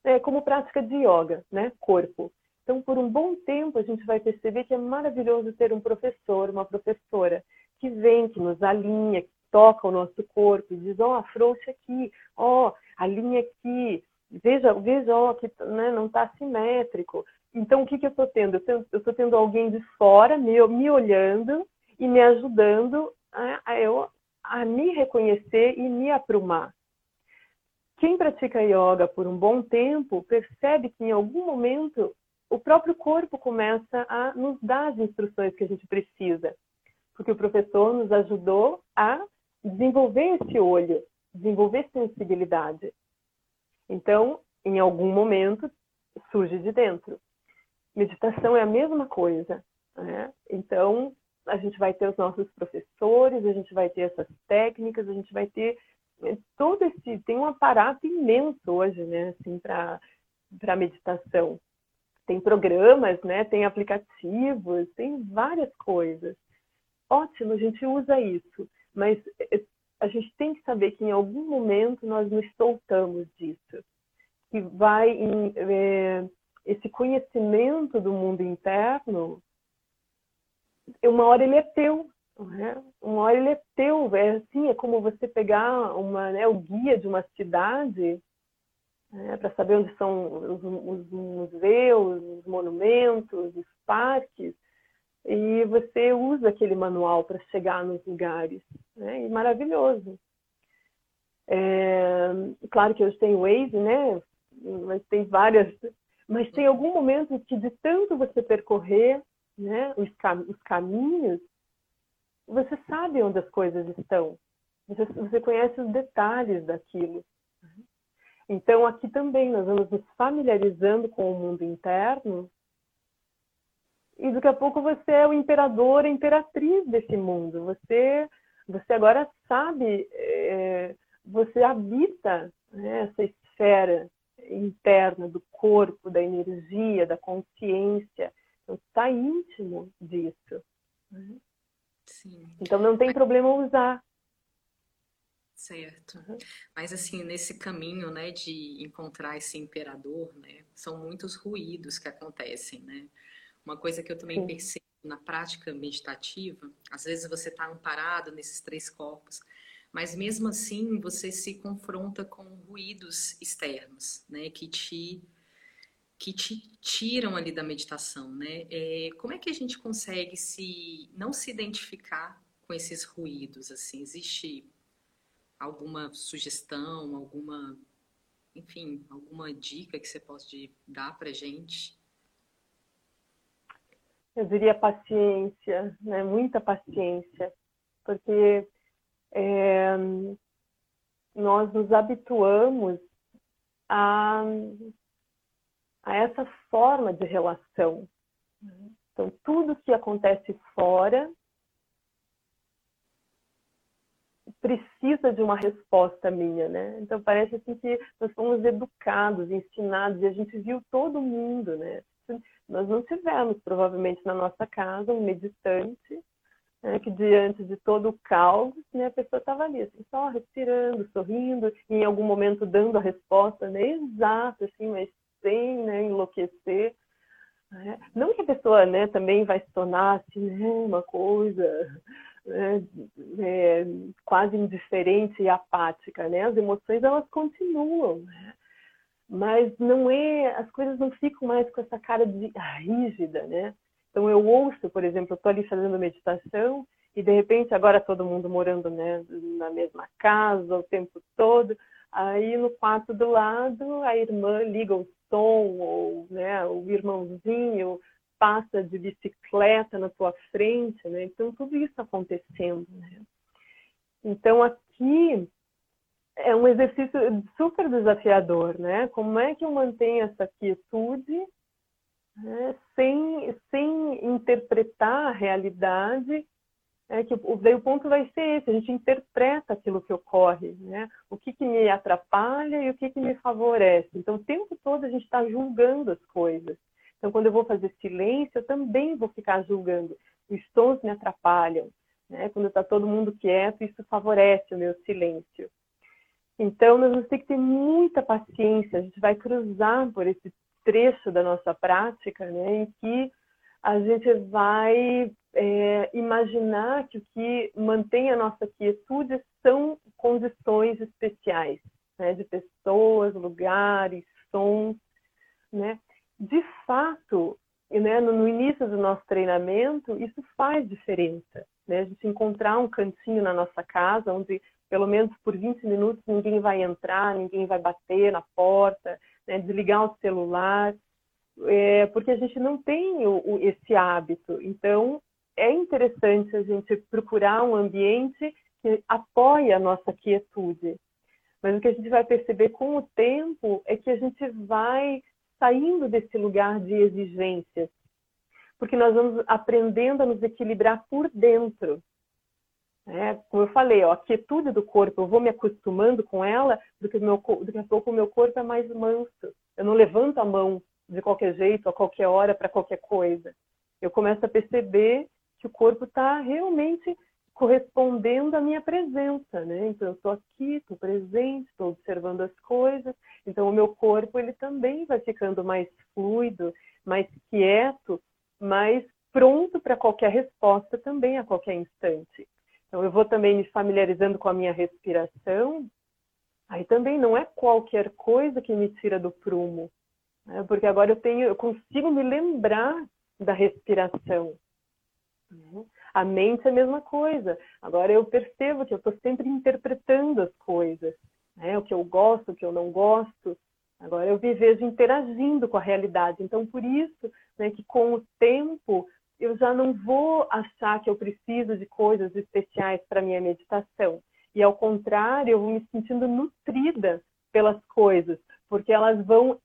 Speaker 3: É como prática de yoga, né? Corpo. Então, por um bom tempo, a gente vai perceber que é maravilhoso ter um professor, uma professora, que vem, que nos alinha, toca o nosso corpo e diz, ó, oh, afrouxa aqui, ó, oh, alinha aqui, veja, veja, ó, que né, não está simétrico. Então, o que, que eu estou tendo? Eu estou tendo alguém de fora me, me olhando e me ajudando a, a, eu, a me reconhecer e me aprumar. Quem pratica yoga por um bom tempo percebe que em algum momento o próprio corpo começa a nos dar as instruções que a gente precisa, porque o professor nos ajudou a desenvolver esse olho, desenvolver sensibilidade. Então, em algum momento, surge de dentro. Meditação é a mesma coisa. Né? Então, a gente vai ter os nossos professores, a gente vai ter essas técnicas, a gente vai ter é, todo esse tem um aparato imenso hoje, né, assim, para meditação. Tem programas, né, tem aplicativos, tem várias coisas. Ótimo, a gente usa isso, mas a gente tem que saber que em algum momento nós nos soltamos disso. Que vai em, é, esse conhecimento do mundo interno, uma hora ele é teu, né? Uma hora ele é teu, é assim, é como você pegar uma, né, o guia de uma cidade né, para saber onde são os, os, museus, os monumentos, os parques, e você usa aquele manual para chegar nos lugares, né? E maravilhoso. É, claro que hoje tem Waze, né? Mas tem várias, mas tem algum momento que de tanto você percorrer, né, os, cam os caminhos, você sabe onde as coisas estão. Você, você conhece os detalhes daquilo. Então, aqui também nós vamos nos familiarizando com o mundo interno. E daqui a pouco você é o imperador, a imperatriz desse mundo. Você, você agora sabe, é, você habita né, essa esfera interna do corpo, da energia, da consciência. Então, está íntimo disso. Né? Sim. Então não tem problema usar.
Speaker 2: Certo. Uhum. Mas assim, nesse caminho, né, de encontrar esse imperador, né, são muitos ruídos que acontecem, né? Uma coisa que eu também Sim. percebo na prática meditativa, às vezes você está amparado nesses três corpos, mas mesmo assim você se confronta com ruídos externos, né, que te que te tiram ali da meditação, né? É, como é que a gente consegue se não se identificar com esses ruídos? Assim, existe alguma sugestão, alguma, enfim, alguma dica que você possa dar para gente?
Speaker 3: Eu diria paciência, né? Muita paciência, porque é, nós nos habituamos a a essa forma de relação. Então, tudo que acontece fora precisa de uma resposta minha, né? Então parece assim que nós fomos educados, ensinados e a gente viu todo mundo, né? Nós não tivemos provavelmente na nossa casa um meditante né, que diante de todo o caos, né, a pessoa estava ali, assim, só respirando, sorrindo, e em algum momento dando a resposta né, exata, assim, mas sem né, enlouquecer. Né? Não que a pessoa né, também vai se tornar assim, né, uma coisa né, é, quase indiferente e apática. Né? As emoções elas continuam, né? Mas não é, as coisas não ficam mais com essa cara de rígida. Né? Então eu ouço, por exemplo, eu estou ali fazendo meditação e de repente agora todo mundo morando né, na mesma casa o tempo todo. Aí no quarto do lado a irmã liga o som, ou né, o irmãozinho passa de bicicleta na tua frente, né? Então, tudo isso acontecendo, né? Então, aqui é um exercício super desafiador, né? Como é que eu mantenho essa quietude né? sem, sem interpretar a realidade é que o, daí o ponto vai ser esse, a gente interpreta aquilo que ocorre, né? O que, que me atrapalha e o que, que me favorece. Então, o tempo todo a gente está julgando as coisas. Então, quando eu vou fazer silêncio, eu também vou ficar julgando. Os sons me atrapalham. Né? Quando está todo mundo quieto, isso favorece o meu silêncio. Então, nós vamos ter que ter muita paciência. A gente vai cruzar por esse trecho da nossa prática, né, em que a gente vai é, imaginar que o que mantém a nossa quietude são condições especiais, né, de pessoas, lugares, sons, né? De fato, né, no, início do nosso treinamento, isso faz diferença, né? A gente encontrar um cantinho na nossa casa onde pelo menos por 20 minutos ninguém vai entrar, ninguém vai bater na porta, né? desligar o celular, é, porque a gente não tem o, o, esse hábito. Então, é interessante a gente procurar um ambiente que apoie a nossa quietude. Mas o que a gente vai perceber com o tempo é que a gente vai saindo desse lugar de exigências, porque nós vamos aprendendo a nos equilibrar por dentro. É, como eu falei, ó, a quietude do corpo, eu vou me acostumando com ela, do que meu, daqui a pouco o meu corpo é mais manso. Eu não levanto a mão de qualquer jeito, a qualquer hora, para qualquer coisa. Eu começo a perceber que o corpo está realmente correspondendo à minha presença, né? Então eu estou aqui, estou presente, estou observando as coisas. Então o meu corpo ele também vai ficando mais fluido, mais quieto, mais pronto para qualquer resposta também a qualquer instante. Então eu vou também me familiarizando com a minha respiração. Aí também não é qualquer coisa que me tira do prumo, né? porque agora eu tenho, eu consigo me lembrar da respiração. Né? A mente é a mesma coisa. Agora eu percebo que eu estou sempre interpretando as coisas, né? o que eu gosto, o que eu não gosto. Agora eu me vejo interagindo com a realidade. Então, por isso né, que com o tempo eu já não vou achar que eu preciso de coisas especiais para minha meditação. E ao contrário, eu vou me sentindo nutrida pelas coisas, porque elas vão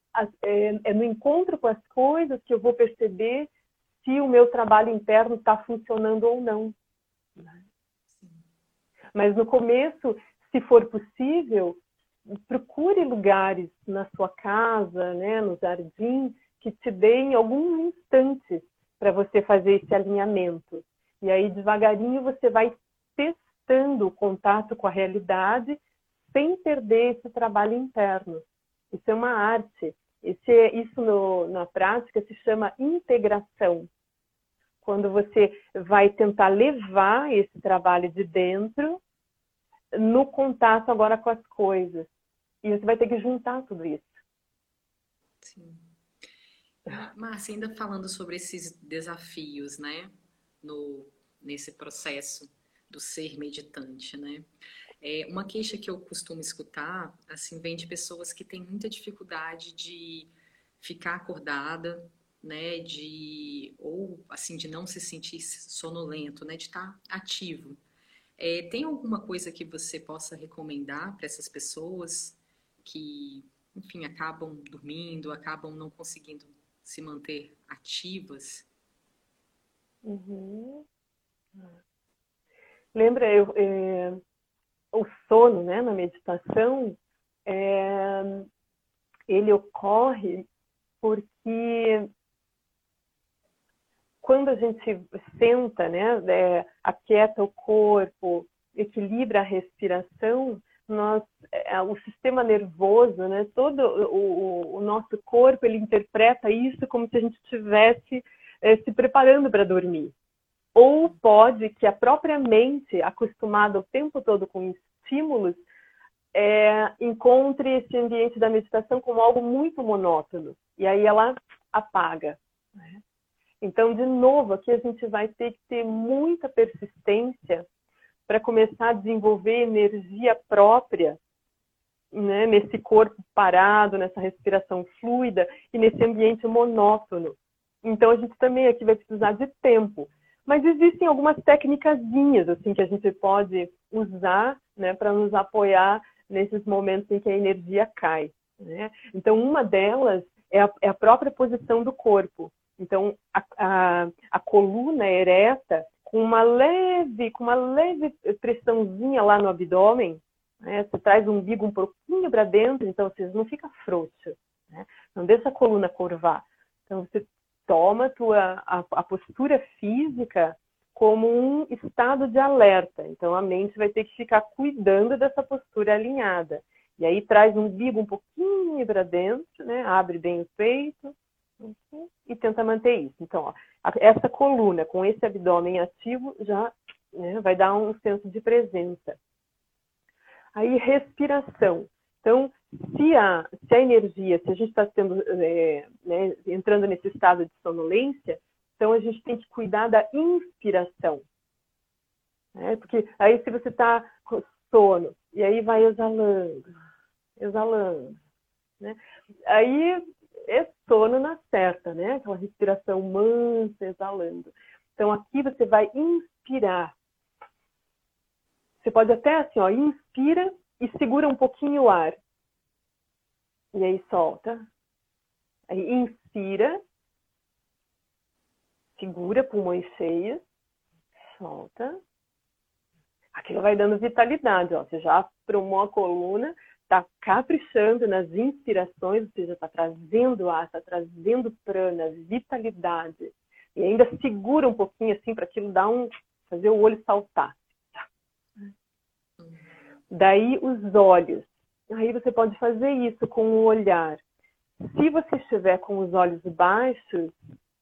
Speaker 3: é, é no encontro com as coisas que eu vou perceber se o meu trabalho interno está funcionando ou não. Mas no começo, se for possível, procure lugares na sua casa, né, no jardim, que te deem alguns instantes para você fazer esse alinhamento. E aí, devagarinho, você vai testando o contato com a realidade sem perder esse trabalho interno. Isso é uma arte. Esse, isso no, na prática se chama integração quando você vai tentar levar esse trabalho de dentro no contato agora com as coisas. E você vai ter que juntar tudo isso.
Speaker 2: Sim. Márcia, ainda falando sobre esses desafios, né, no, nesse processo do ser meditante, né? É, uma queixa que eu costumo escutar, assim, vem de pessoas que têm muita dificuldade de ficar acordada, né, de ou assim de não se sentir sonolento, né, de estar ativo. É, tem alguma coisa que você possa recomendar para essas pessoas que, enfim, acabam dormindo, acabam não conseguindo se manter ativas?
Speaker 3: Uhum. Lembra, eu, é, o sono, né, na meditação, é, ele ocorre porque quando a gente senta, né, é, aquieta o corpo, equilibra a respiração, nós, é, o sistema nervoso, né, todo o, o, nosso corpo, ele interpreta isso como se a gente estivesse é, se preparando para dormir. Ou pode que a própria mente, acostumada o tempo todo com estímulos, é, encontre esse ambiente da meditação como algo muito monótono. E aí ela apaga. Né? Então, de novo, aqui a gente vai ter que ter muita persistência para começar a desenvolver energia própria né, nesse corpo parado, nessa respiração fluida e nesse ambiente monótono. Então, a gente também aqui vai precisar de tempo. Mas existem algumas técnicas assim que a gente pode usar né, para nos apoiar nesses momentos em que a energia cai. Né? Então, uma delas é a, é a própria posição do corpo. Então, a, a, a coluna ereta, com uma leve, com uma leve pressãozinha lá no abdômen, né? Você traz o umbigo um pouquinho para dentro, então você não fica frouxo, né? Não deixa a coluna curvar. Então, você toma a, tua, a, a postura física como um estado de alerta. Então, a mente vai ter que ficar cuidando dessa postura alinhada. E aí traz o umbigo um pouquinho para dentro, né? Abre bem o peito. e tenta manter isso. Então, ó, essa coluna com esse abdômen ativo já né, vai dar um senso de presença. Aí, respiração. Então, se a, se a energia, se a gente está é, né, entrando nesse estado de sonolência, então a gente tem que cuidar da inspiração. Né? Porque aí se você está com sono, e aí vai exalando, exalando, né? Aí é sono na certa, né? Aquela respiração mansa, exalando. Então aqui você vai inspirar. Você pode até assim, ó, inspira e segura um pouquinho o ar. E aí solta. Aí inspira. Segura pulmões cheios. Solta. Aquilo vai dando vitalidade, ó. Você já aprumou a coluna, está caprichando nas inspirações, ou seja, está trazendo ar, está trazendo prana, vitalidade. E ainda segura um pouquinho assim para aquilo dar um. fazer o olho saltar. Daí os olhos. Aí você pode fazer isso com o olhar. Se você estiver com os olhos baixos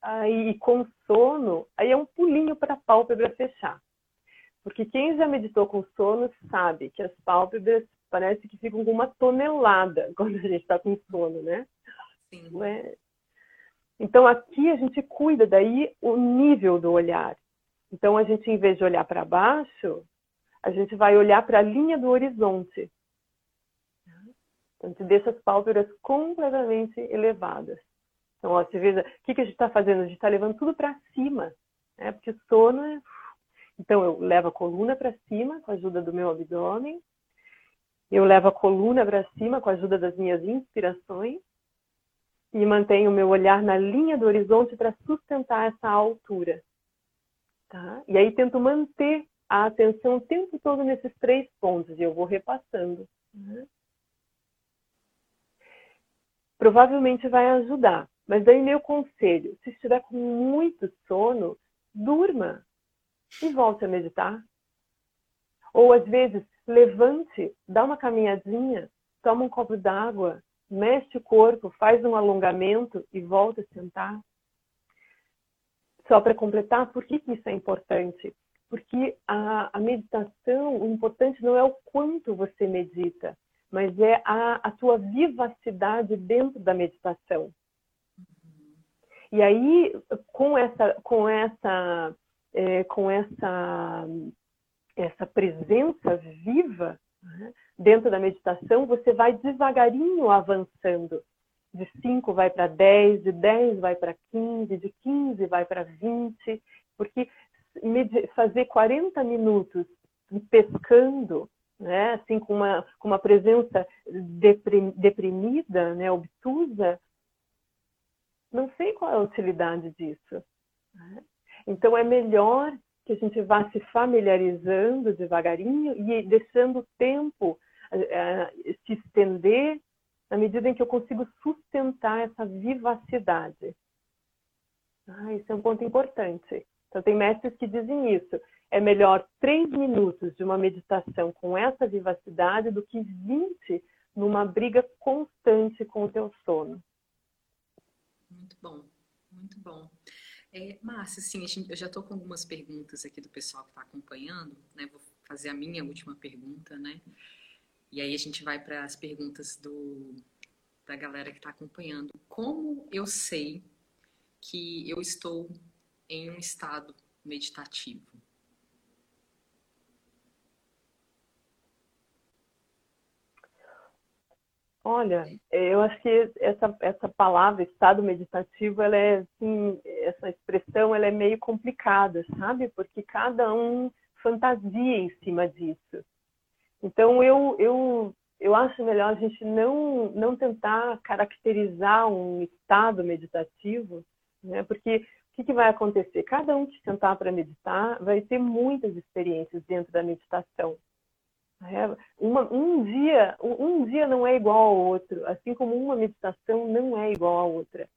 Speaker 3: aí, e com sono, aí é um pulinho para a pálpebra fechar. Porque quem já meditou com sono sabe que as pálpebras parece que ficam com uma tonelada quando a gente está com sono, né? Sim. É? Então aqui a gente cuida daí o nível do olhar. Então a gente, em vez de olhar para baixo, a gente vai olhar para a linha do horizonte. Então, a gente deixa as pálpebras completamente elevadas. Então, ó, você veja, o que, que a gente está fazendo? A gente está levando tudo para cima, né? porque sono é... Então, eu levo a coluna para cima com a ajuda do meu abdômen, eu levo a coluna para cima com a ajuda das minhas inspirações e mantenho o meu olhar na linha do horizonte para sustentar essa altura. Tá? E aí tento manter a atenção o tempo todo nesses três pontos e eu vou repassando. Né? Provavelmente vai ajudar. Mas daí meu conselho, se estiver com muito sono, durma e volte a meditar. Ou às vezes levante, dá uma caminhadinha, toma um copo d'água, mexe o corpo, faz um alongamento e volta a sentar. Só para completar, por que, que isso é importante? Porque a, a, meditação, o importante não é o quanto você medita, mas é a, a tua vivacidade dentro da meditação. E aí, com essa, com essa, é, com essa essa presença viva né, dentro da meditação, você vai devagarinho avançando. De 5 vai para 10, de 10 vai para 15, de 15 vai para 20, porque fazer 40 minutos pescando, né, assim com uma, com uma presença deprimida, né, obtusa, não sei qual é a utilidade disso. Né? Então é melhor que a gente vá se familiarizando devagarinho e deixando o tempo uh, se estender na medida em que eu consigo sustentar essa vivacidade. Ah, isso é um ponto importante. Então, tem mestres que dizem isso. É melhor três minutos de uma meditação com essa vivacidade do que 20 numa briga constante com o teu sono.
Speaker 2: Muito bom, muito bom. É, Márcia, sim, eu já estou com algumas perguntas aqui do pessoal que está acompanhando, né? Vou fazer a minha última pergunta, né? E aí a gente vai para as perguntas do, da galera que está acompanhando. Como eu sei que eu estou em um estado meditativo?
Speaker 3: Olha, eu acho que essa, essa palavra estado meditativo, ela é assim, essa expressão, ela é meio complicada, sabe? Porque cada um fantasia em cima disso. Então eu eu eu acho melhor a gente não não tentar caracterizar um estado meditativo, né? Porque o que, que vai acontecer? Cada um que sentar para meditar vai ter muitas experiências dentro da meditação. É, uma, um dia um dia não é igual ao outro, assim como uma meditação não é igual à outra.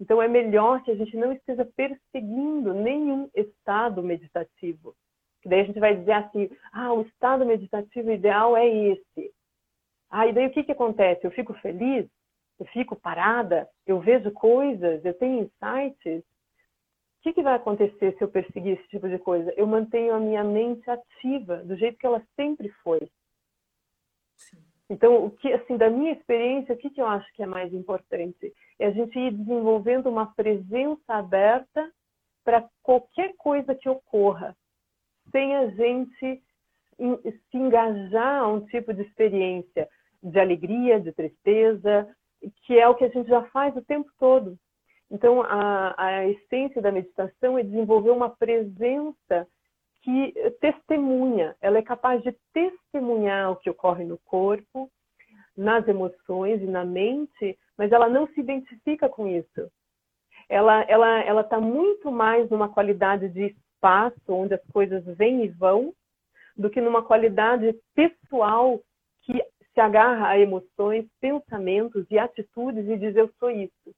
Speaker 3: Então é melhor que a gente não esteja perseguindo nenhum estado meditativo. Que daí a gente vai dizer assim, ah, o estado meditativo ideal é esse. Ah, e daí o que, que acontece? Eu fico feliz? eu fico parada, eu vejo coisas, eu tenho insights, que, que vai acontecer se eu perseguir esse tipo de coisa? Eu mantenho a minha mente ativa, do jeito que ela sempre foi. Então, o que, assim, da minha experiência, o que, que eu acho que é mais importante? É a gente ir desenvolvendo uma presença aberta para qualquer coisa que ocorra, sem a gente se engajar a um tipo de experiência de alegria, de tristeza, que é o que a gente já faz o tempo todo. Então, a, a essência da meditação é desenvolver uma presença que testemunha, ela é capaz de testemunhar o que ocorre no corpo, nas emoções e na mente, mas ela não se identifica com isso. Ela ela ela está muito mais numa qualidade de espaço onde as coisas vêm e vão, do que numa qualidade pessoal que se agarra a emoções, pensamentos e atitudes e diz eu sou isso.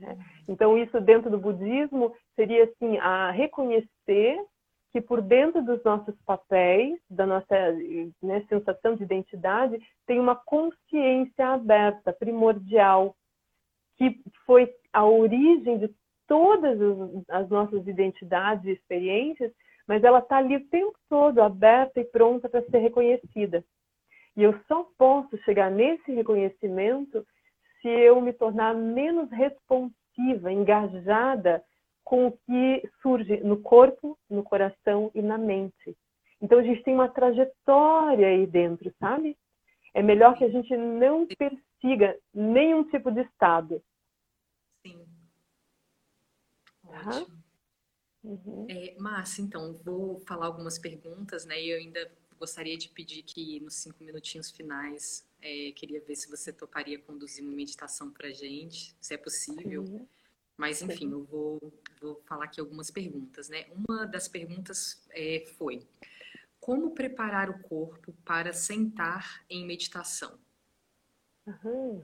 Speaker 3: Né? Então isso dentro do budismo seria assim a reconhecer que por dentro dos nossos papéis, da nossa né, sensação de identidade, tem uma consciência aberta, primordial, que foi a origem de todas as nossas identidades e experiências, mas ela está ali o tempo todo aberta e pronta para ser reconhecida. E eu só posso chegar nesse reconhecimento se eu me tornar menos responsiva, engajada com o que surge no corpo, no coração e na mente. Então a gente tem uma trajetória aí dentro, sabe? É melhor que a gente não persiga nenhum tipo de estado.
Speaker 2: Sim. Tá? Ótimo. Uhum. É, Márcia, então, vou falar algumas perguntas, né? E eu ainda gostaria de pedir que nos cinco minutinhos finais, é, queria ver se você toparia conduzir uma meditação para gente, se é possível. Sim. Mas, enfim, eu vou, vou falar aqui algumas perguntas, né? Uma das perguntas é, foi: como preparar o corpo para sentar em meditação?
Speaker 3: Uhum.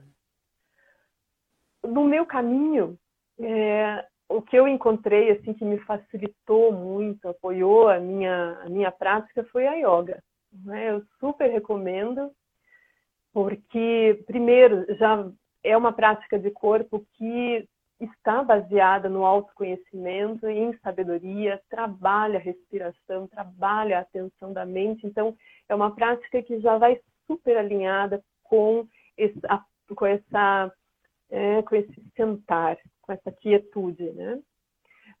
Speaker 3: No meu caminho, é, o que eu encontrei assim que me facilitou muito, apoiou a minha a minha prática foi a yoga. Né? Eu super recomendo porque primeiro já é uma prática de corpo que está baseada no autoconhecimento e em sabedoria, trabalha a respiração, trabalha a atenção da mente. Então, é uma prática que já vai super alinhada com, esse, com, essa, é, com esse sentar, com essa quietude, né?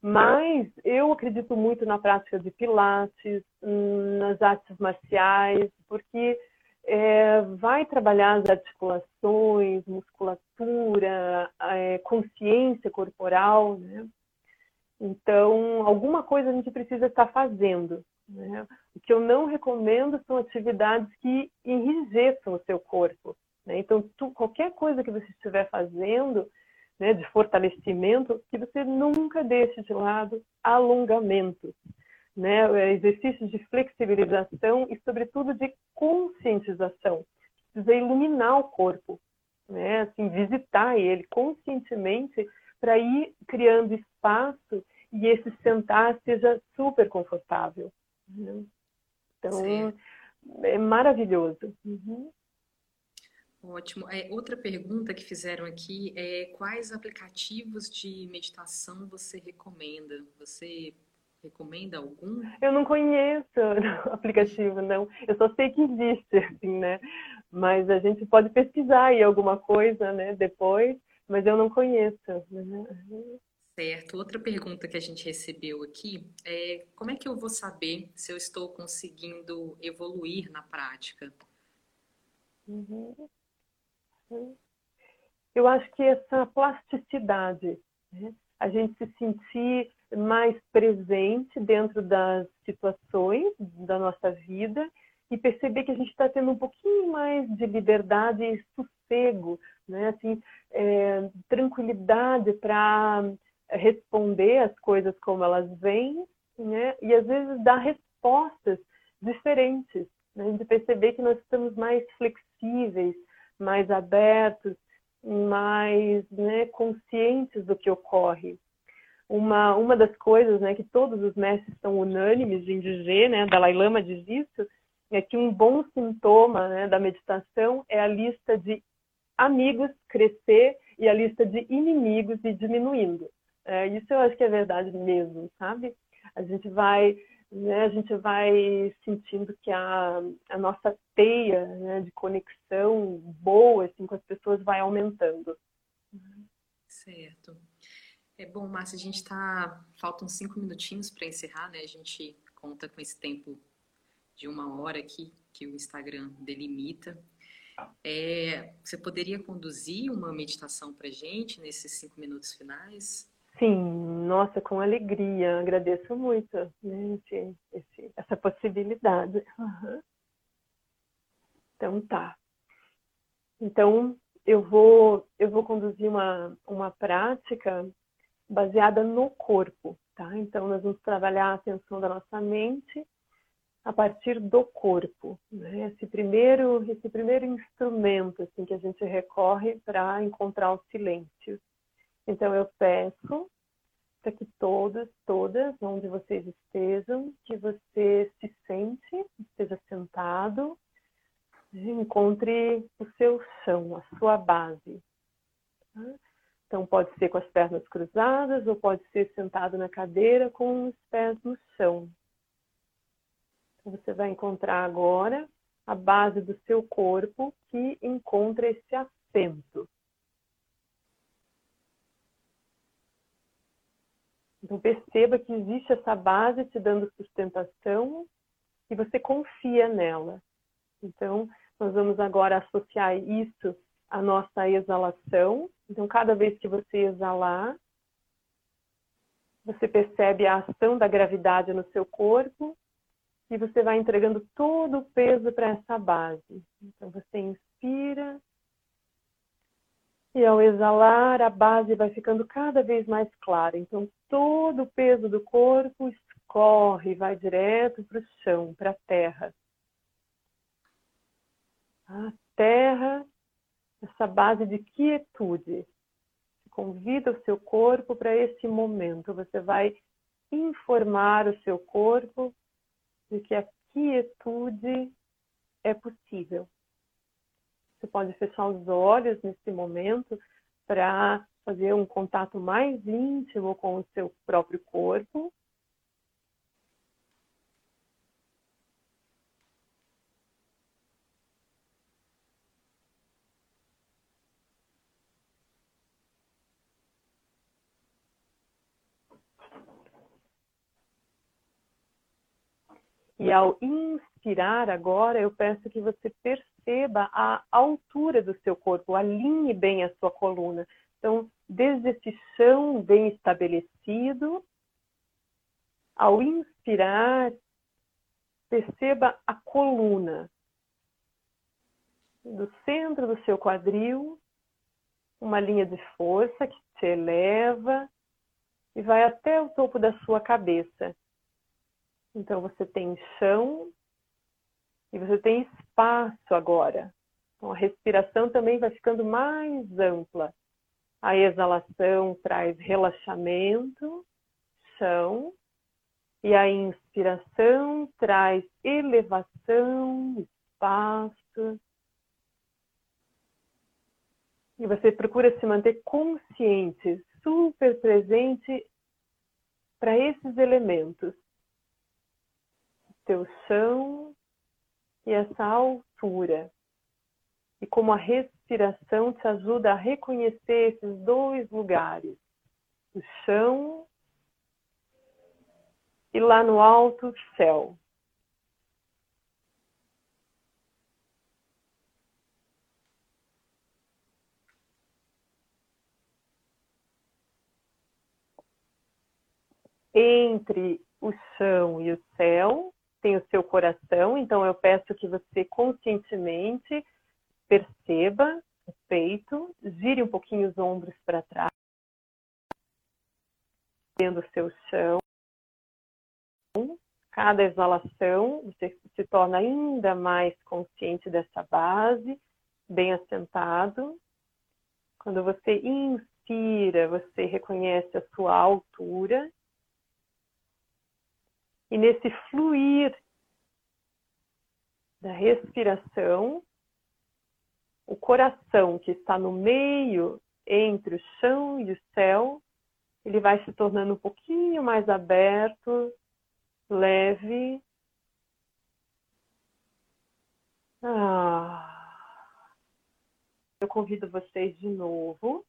Speaker 3: Mas eu acredito muito na prática de pilates, nas artes marciais, porque é, vai trabalhar as articulações, musculatura, é, consciência corporal, né? Então, alguma coisa a gente precisa estar fazendo. Né? O que eu não recomendo são atividades que enrijeçam o seu corpo. Né? Então, tu, qualquer coisa que você estiver fazendo, né, de fortalecimento, que você nunca deixe de lado alongamento né, exercícios de flexibilização e, sobretudo, de conscientização. Precisa iluminar o corpo, né, assim, visitar ele conscientemente para ir criando espaço e esse sentar seja super confortável. Né? Então, Sim. é maravilhoso. Uhum.
Speaker 2: Ótimo. É, outra pergunta que fizeram aqui é quais aplicativos de meditação você recomenda? Você Recomenda algum?
Speaker 3: Eu não conheço aplicativo, não. Eu só sei que existe, assim, né? Mas a gente pode pesquisar aí alguma coisa, né, depois, mas eu não conheço.
Speaker 2: Certo. Outra pergunta que a gente recebeu aqui é como é que eu vou saber se eu estou conseguindo evoluir na prática?
Speaker 3: Uhum. Eu acho que essa plasticidade, né? a gente se sentir mais presente dentro das situações da nossa vida e perceber que a gente está tendo um pouquinho mais de liberdade e sossego, né? assim, é, tranquilidade para responder as coisas como elas vêm, né? e às vezes dar respostas diferentes, né? de perceber que nós estamos mais flexíveis, mais abertos, mais né, conscientes do que ocorre uma, uma das coisas né, que todos os mestres são unânimes em dizer, né, Dalai Lama diz isso, é que um bom sintoma né, da meditação é a lista de amigos crescer e a lista de inimigos ir diminuindo. É, isso eu acho que é verdade mesmo, sabe? A gente vai, né, a gente vai sentindo que a, a nossa teia né, de conexão boa assim, com as pessoas vai aumentando.
Speaker 2: Certo. É bom, Márcia, a gente está. Faltam cinco minutinhos para encerrar, né? A gente conta com esse tempo de uma hora aqui que o Instagram delimita. É, você poderia conduzir uma meditação para gente nesses cinco minutos finais?
Speaker 3: Sim, nossa, com alegria. Agradeço muito né, esse, esse, essa possibilidade. Uhum. Então tá. Então eu vou eu vou conduzir uma uma prática baseada no corpo, tá? Então nós vamos trabalhar a atenção da nossa mente a partir do corpo, né? Esse primeiro esse primeiro instrumento assim que a gente recorre para encontrar o silêncio. Então eu peço para que todas, todas, onde vocês estejam, que você se sente, esteja sentado, encontre o seu chão, a sua base. Tá? Então pode ser com as pernas cruzadas ou pode ser sentado na cadeira com os pés no chão. Então, você vai encontrar agora a base do seu corpo que encontra esse assento. Então perceba que existe essa base te dando sustentação e você confia nela. Então, nós vamos agora associar isso à nossa exalação. Então, cada vez que você exalar, você percebe a ação da gravidade no seu corpo e você vai entregando todo o peso para essa base. Então, você inspira e ao exalar, a base vai ficando cada vez mais clara. Então, todo o peso do corpo escorre, vai direto para o chão, para a terra. A terra, essa base de quietude. Convida o seu corpo para esse momento. Você vai informar o seu corpo de que a quietude é possível. Você pode fechar os olhos nesse momento para fazer um contato mais íntimo com o seu próprio corpo. E ao inspirar agora, eu peço que você perceba a altura do seu corpo, alinhe bem a sua coluna. Então, desde esse chão bem estabelecido, ao inspirar, perceba a coluna do centro do seu quadril, uma linha de força que te eleva e vai até o topo da sua cabeça. Então você tem chão e você tem espaço agora. Então a respiração também vai ficando mais ampla. A exalação traz relaxamento, chão, e a inspiração traz elevação, espaço. E você procura se manter consciente, super presente para esses elementos teu chão e essa altura. E como a respiração te ajuda a reconhecer esses dois lugares, o chão e lá no alto o céu. Entre o chão e o céu tem o seu coração, então eu peço que você conscientemente perceba o peito, gire um pouquinho os ombros para trás, tendo o seu chão. Cada exalação, você se torna ainda mais consciente dessa base, bem assentado. Quando você inspira, você reconhece a sua altura e nesse fluir da respiração, o coração que está no meio entre o chão e o céu, ele vai se tornando um pouquinho mais aberto, leve. Ah. Eu convido vocês de novo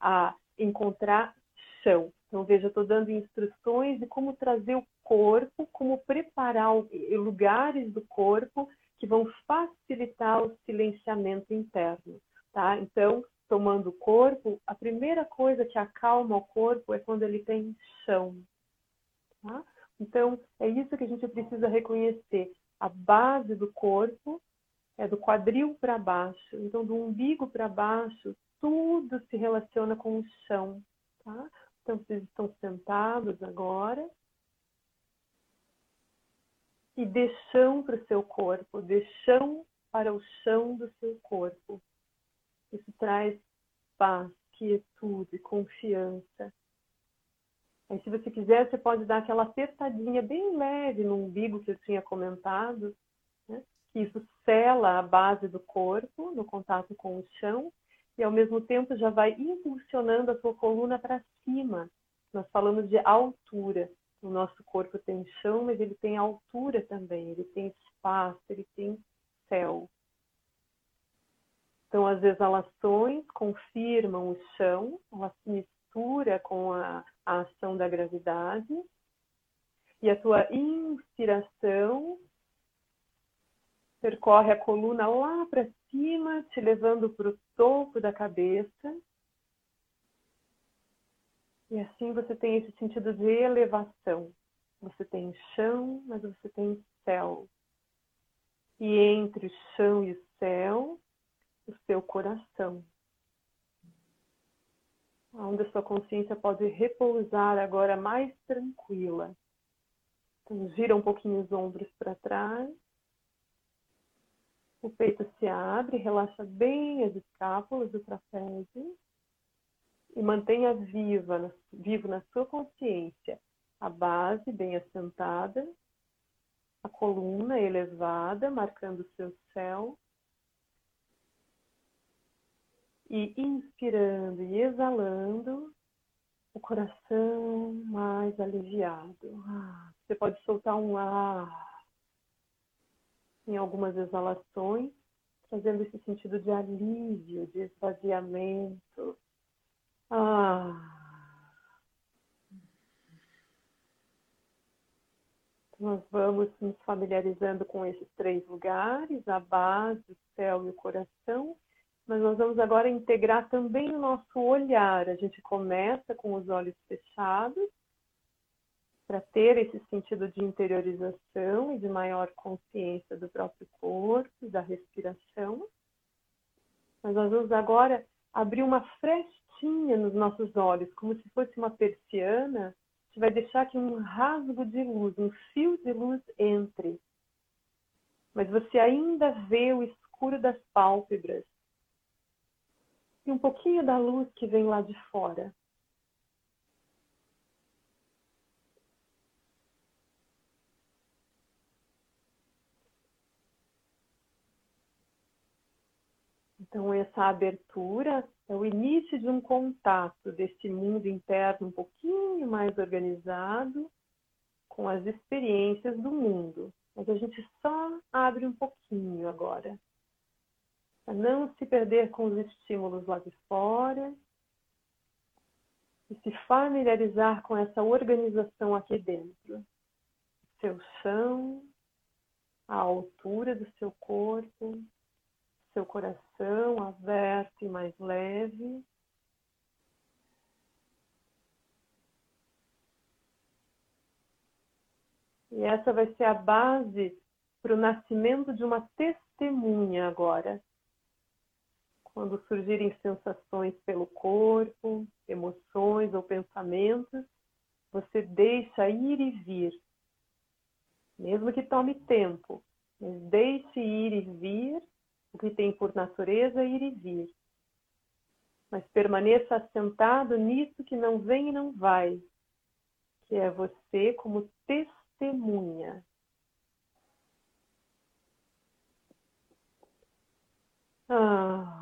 Speaker 3: a encontrar chão. Então, veja, estou dando instruções de como trazer o corpo, como preparar lugares do corpo que vão facilitar o silenciamento interno, tá? Então, tomando o corpo, a primeira coisa que acalma o corpo é quando ele tem chão, tá? Então, é isso que a gente precisa reconhecer. A base do corpo é do quadril para baixo. Então, do umbigo para baixo, tudo se relaciona com o chão, tá? Então, vocês estão sentados agora. E dê chão para o seu corpo, dê chão para o chão do seu corpo. Isso traz paz, quietude, confiança. Aí, se você quiser, você pode dar aquela apertadinha bem leve no umbigo que eu tinha comentado, né? que isso sela a base do corpo no contato com o chão e ao mesmo tempo já vai impulsionando a sua coluna para cima. Nós falamos de altura. O nosso corpo tem chão, mas ele tem altura também, ele tem espaço, ele tem céu. Então, as exalações confirmam o chão, ela se mistura com a, a ação da gravidade. E a tua inspiração percorre a coluna lá para cima, te levando para o topo da cabeça. E assim você tem esse sentido de elevação. Você tem chão, mas você tem céu. E entre chão e céu, o seu coração. Onde a sua consciência pode repousar agora mais tranquila. Então, gira um pouquinho os ombros para trás. O peito se abre, relaxa bem as escápulas do trapézio e mantenha viva, vivo na sua consciência a base bem assentada, a coluna elevada, marcando seu céu. E inspirando e exalando, o coração mais aliviado. Ah, você pode soltar um ar em algumas exalações, trazendo esse sentido de alívio, de esvaziamento. Ah. Nós vamos nos familiarizando com esses três lugares, a base, o céu e o coração, mas nós vamos agora integrar também o nosso olhar. A gente começa com os olhos fechados para ter esse sentido de interiorização e de maior consciência do próprio corpo da respiração. Mas nós vamos agora abrir uma frestinha nos nossos olhos, como se fosse uma persiana. Gente vai deixar que um rasgo de luz, um fio de luz entre. Mas você ainda vê o escuro das pálpebras e um pouquinho da luz que vem lá de fora. Então, essa abertura é o início de um contato desse mundo interno um pouquinho mais organizado com as experiências do mundo. Mas a gente só abre um pouquinho agora, para não se perder com os estímulos lá de fora e se familiarizar com essa organização aqui dentro. Seu chão, a altura do seu corpo, seu coração aberto e mais leve. E essa vai ser a base para o nascimento de uma testemunha agora. Quando surgirem sensações pelo corpo, emoções ou pensamentos, você deixa ir e vir. Mesmo que tome tempo, mas deixe ir e vir o que tem por natureza ir e vir. Mas permaneça assentado nisso que não vem e não vai, que é você como testemunha. Ah.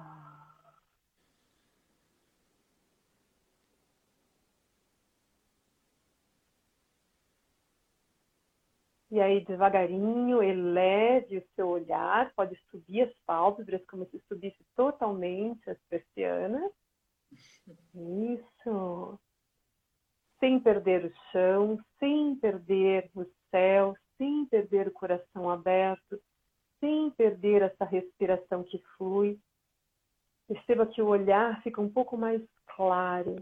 Speaker 3: E aí, devagarinho, eleve o seu olhar, pode subir as pálpebras como se subisse totalmente as persianas. Isso. Sem perder o chão, sem perder o céu, sem perder o coração aberto, sem perder essa respiração que flui. Perceba que o olhar fica um pouco mais claro,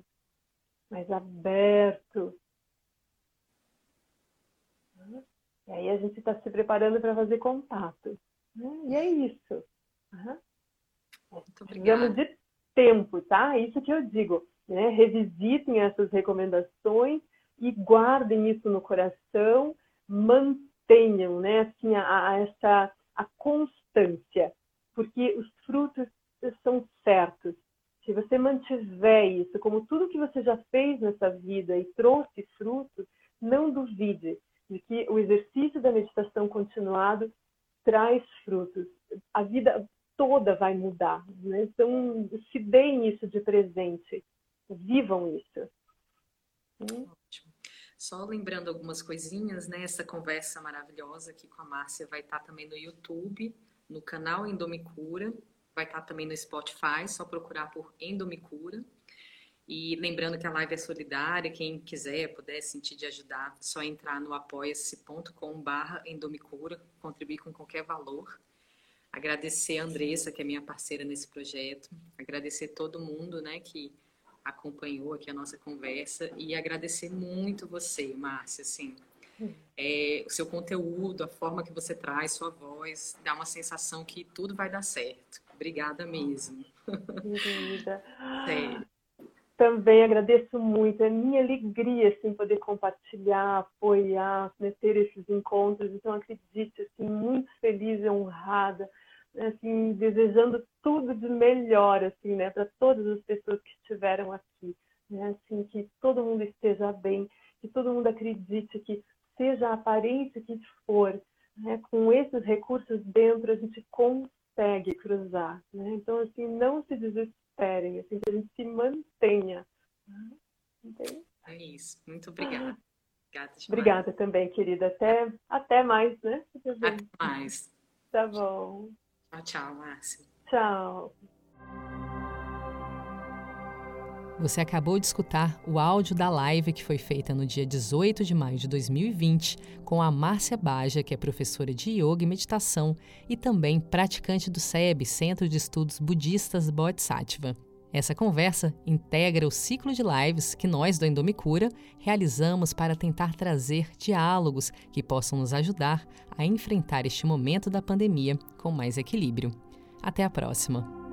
Speaker 3: mais aberto, E aí a gente está se preparando para fazer contato. Né? E é isso. Uhum. Precisamos de tempo, tá? Isso que eu digo. Né? Revisitem essas recomendações e guardem isso no coração, mantenham né, assim, a, a, essa, a constância, porque os frutos são certos. Se você mantiver isso, como tudo que você já fez nessa vida e trouxe frutos, não duvide, de que o exercício da meditação continuado traz frutos. A vida toda vai mudar. Né? Então, se deem isso de presente. Vivam isso.
Speaker 2: Ótimo. Só lembrando algumas coisinhas, né? Essa conversa maravilhosa aqui com a Márcia vai estar também no YouTube, no canal Endomicura, vai estar também no Spotify, só procurar por Endomicura. E lembrando que a live é solidária, quem quiser, puder sentir de ajudar, só entrar no apoia-se.com barra endomicura, contribuir com qualquer valor. Agradecer a Andressa, que é minha parceira nesse projeto, agradecer todo mundo, né, que acompanhou aqui a nossa conversa e agradecer muito você, Márcia, assim, é, o seu conteúdo, a forma que você traz, sua voz, dá uma sensação que tudo vai dar certo. Obrigada mesmo.
Speaker 3: Querida. Sério também agradeço muito, é minha alegria assim, poder compartilhar, apoiar, né, ter esses encontros. Então, acredite, assim, muito feliz e honrada, assim, desejando tudo de melhor assim, né, para todas as pessoas que estiveram aqui. Né, assim, que todo mundo esteja bem, que todo mundo acredite que, seja a aparência que for, né, com esses recursos dentro, a gente consegue cruzar. Né? Então, assim, não se desespere esperem, assim, que a gente se mantenha.
Speaker 2: Entende? É isso. Muito obrigada.
Speaker 3: Obrigada, obrigada também, querida. Até, até mais, né?
Speaker 2: Até mais.
Speaker 3: Tá bom.
Speaker 2: Tchau, tchau, Márcia.
Speaker 3: Tchau.
Speaker 1: Você acabou de escutar o áudio da live que foi feita no dia 18 de maio de 2020 com a Márcia Baja, que é professora de Yoga e Meditação e também praticante do SEB, Centro de Estudos Budistas Bodhisattva. Essa conversa integra o ciclo de lives que nós do Endomicura realizamos para tentar trazer diálogos que possam nos ajudar a enfrentar este momento da pandemia com mais equilíbrio. Até a próxima!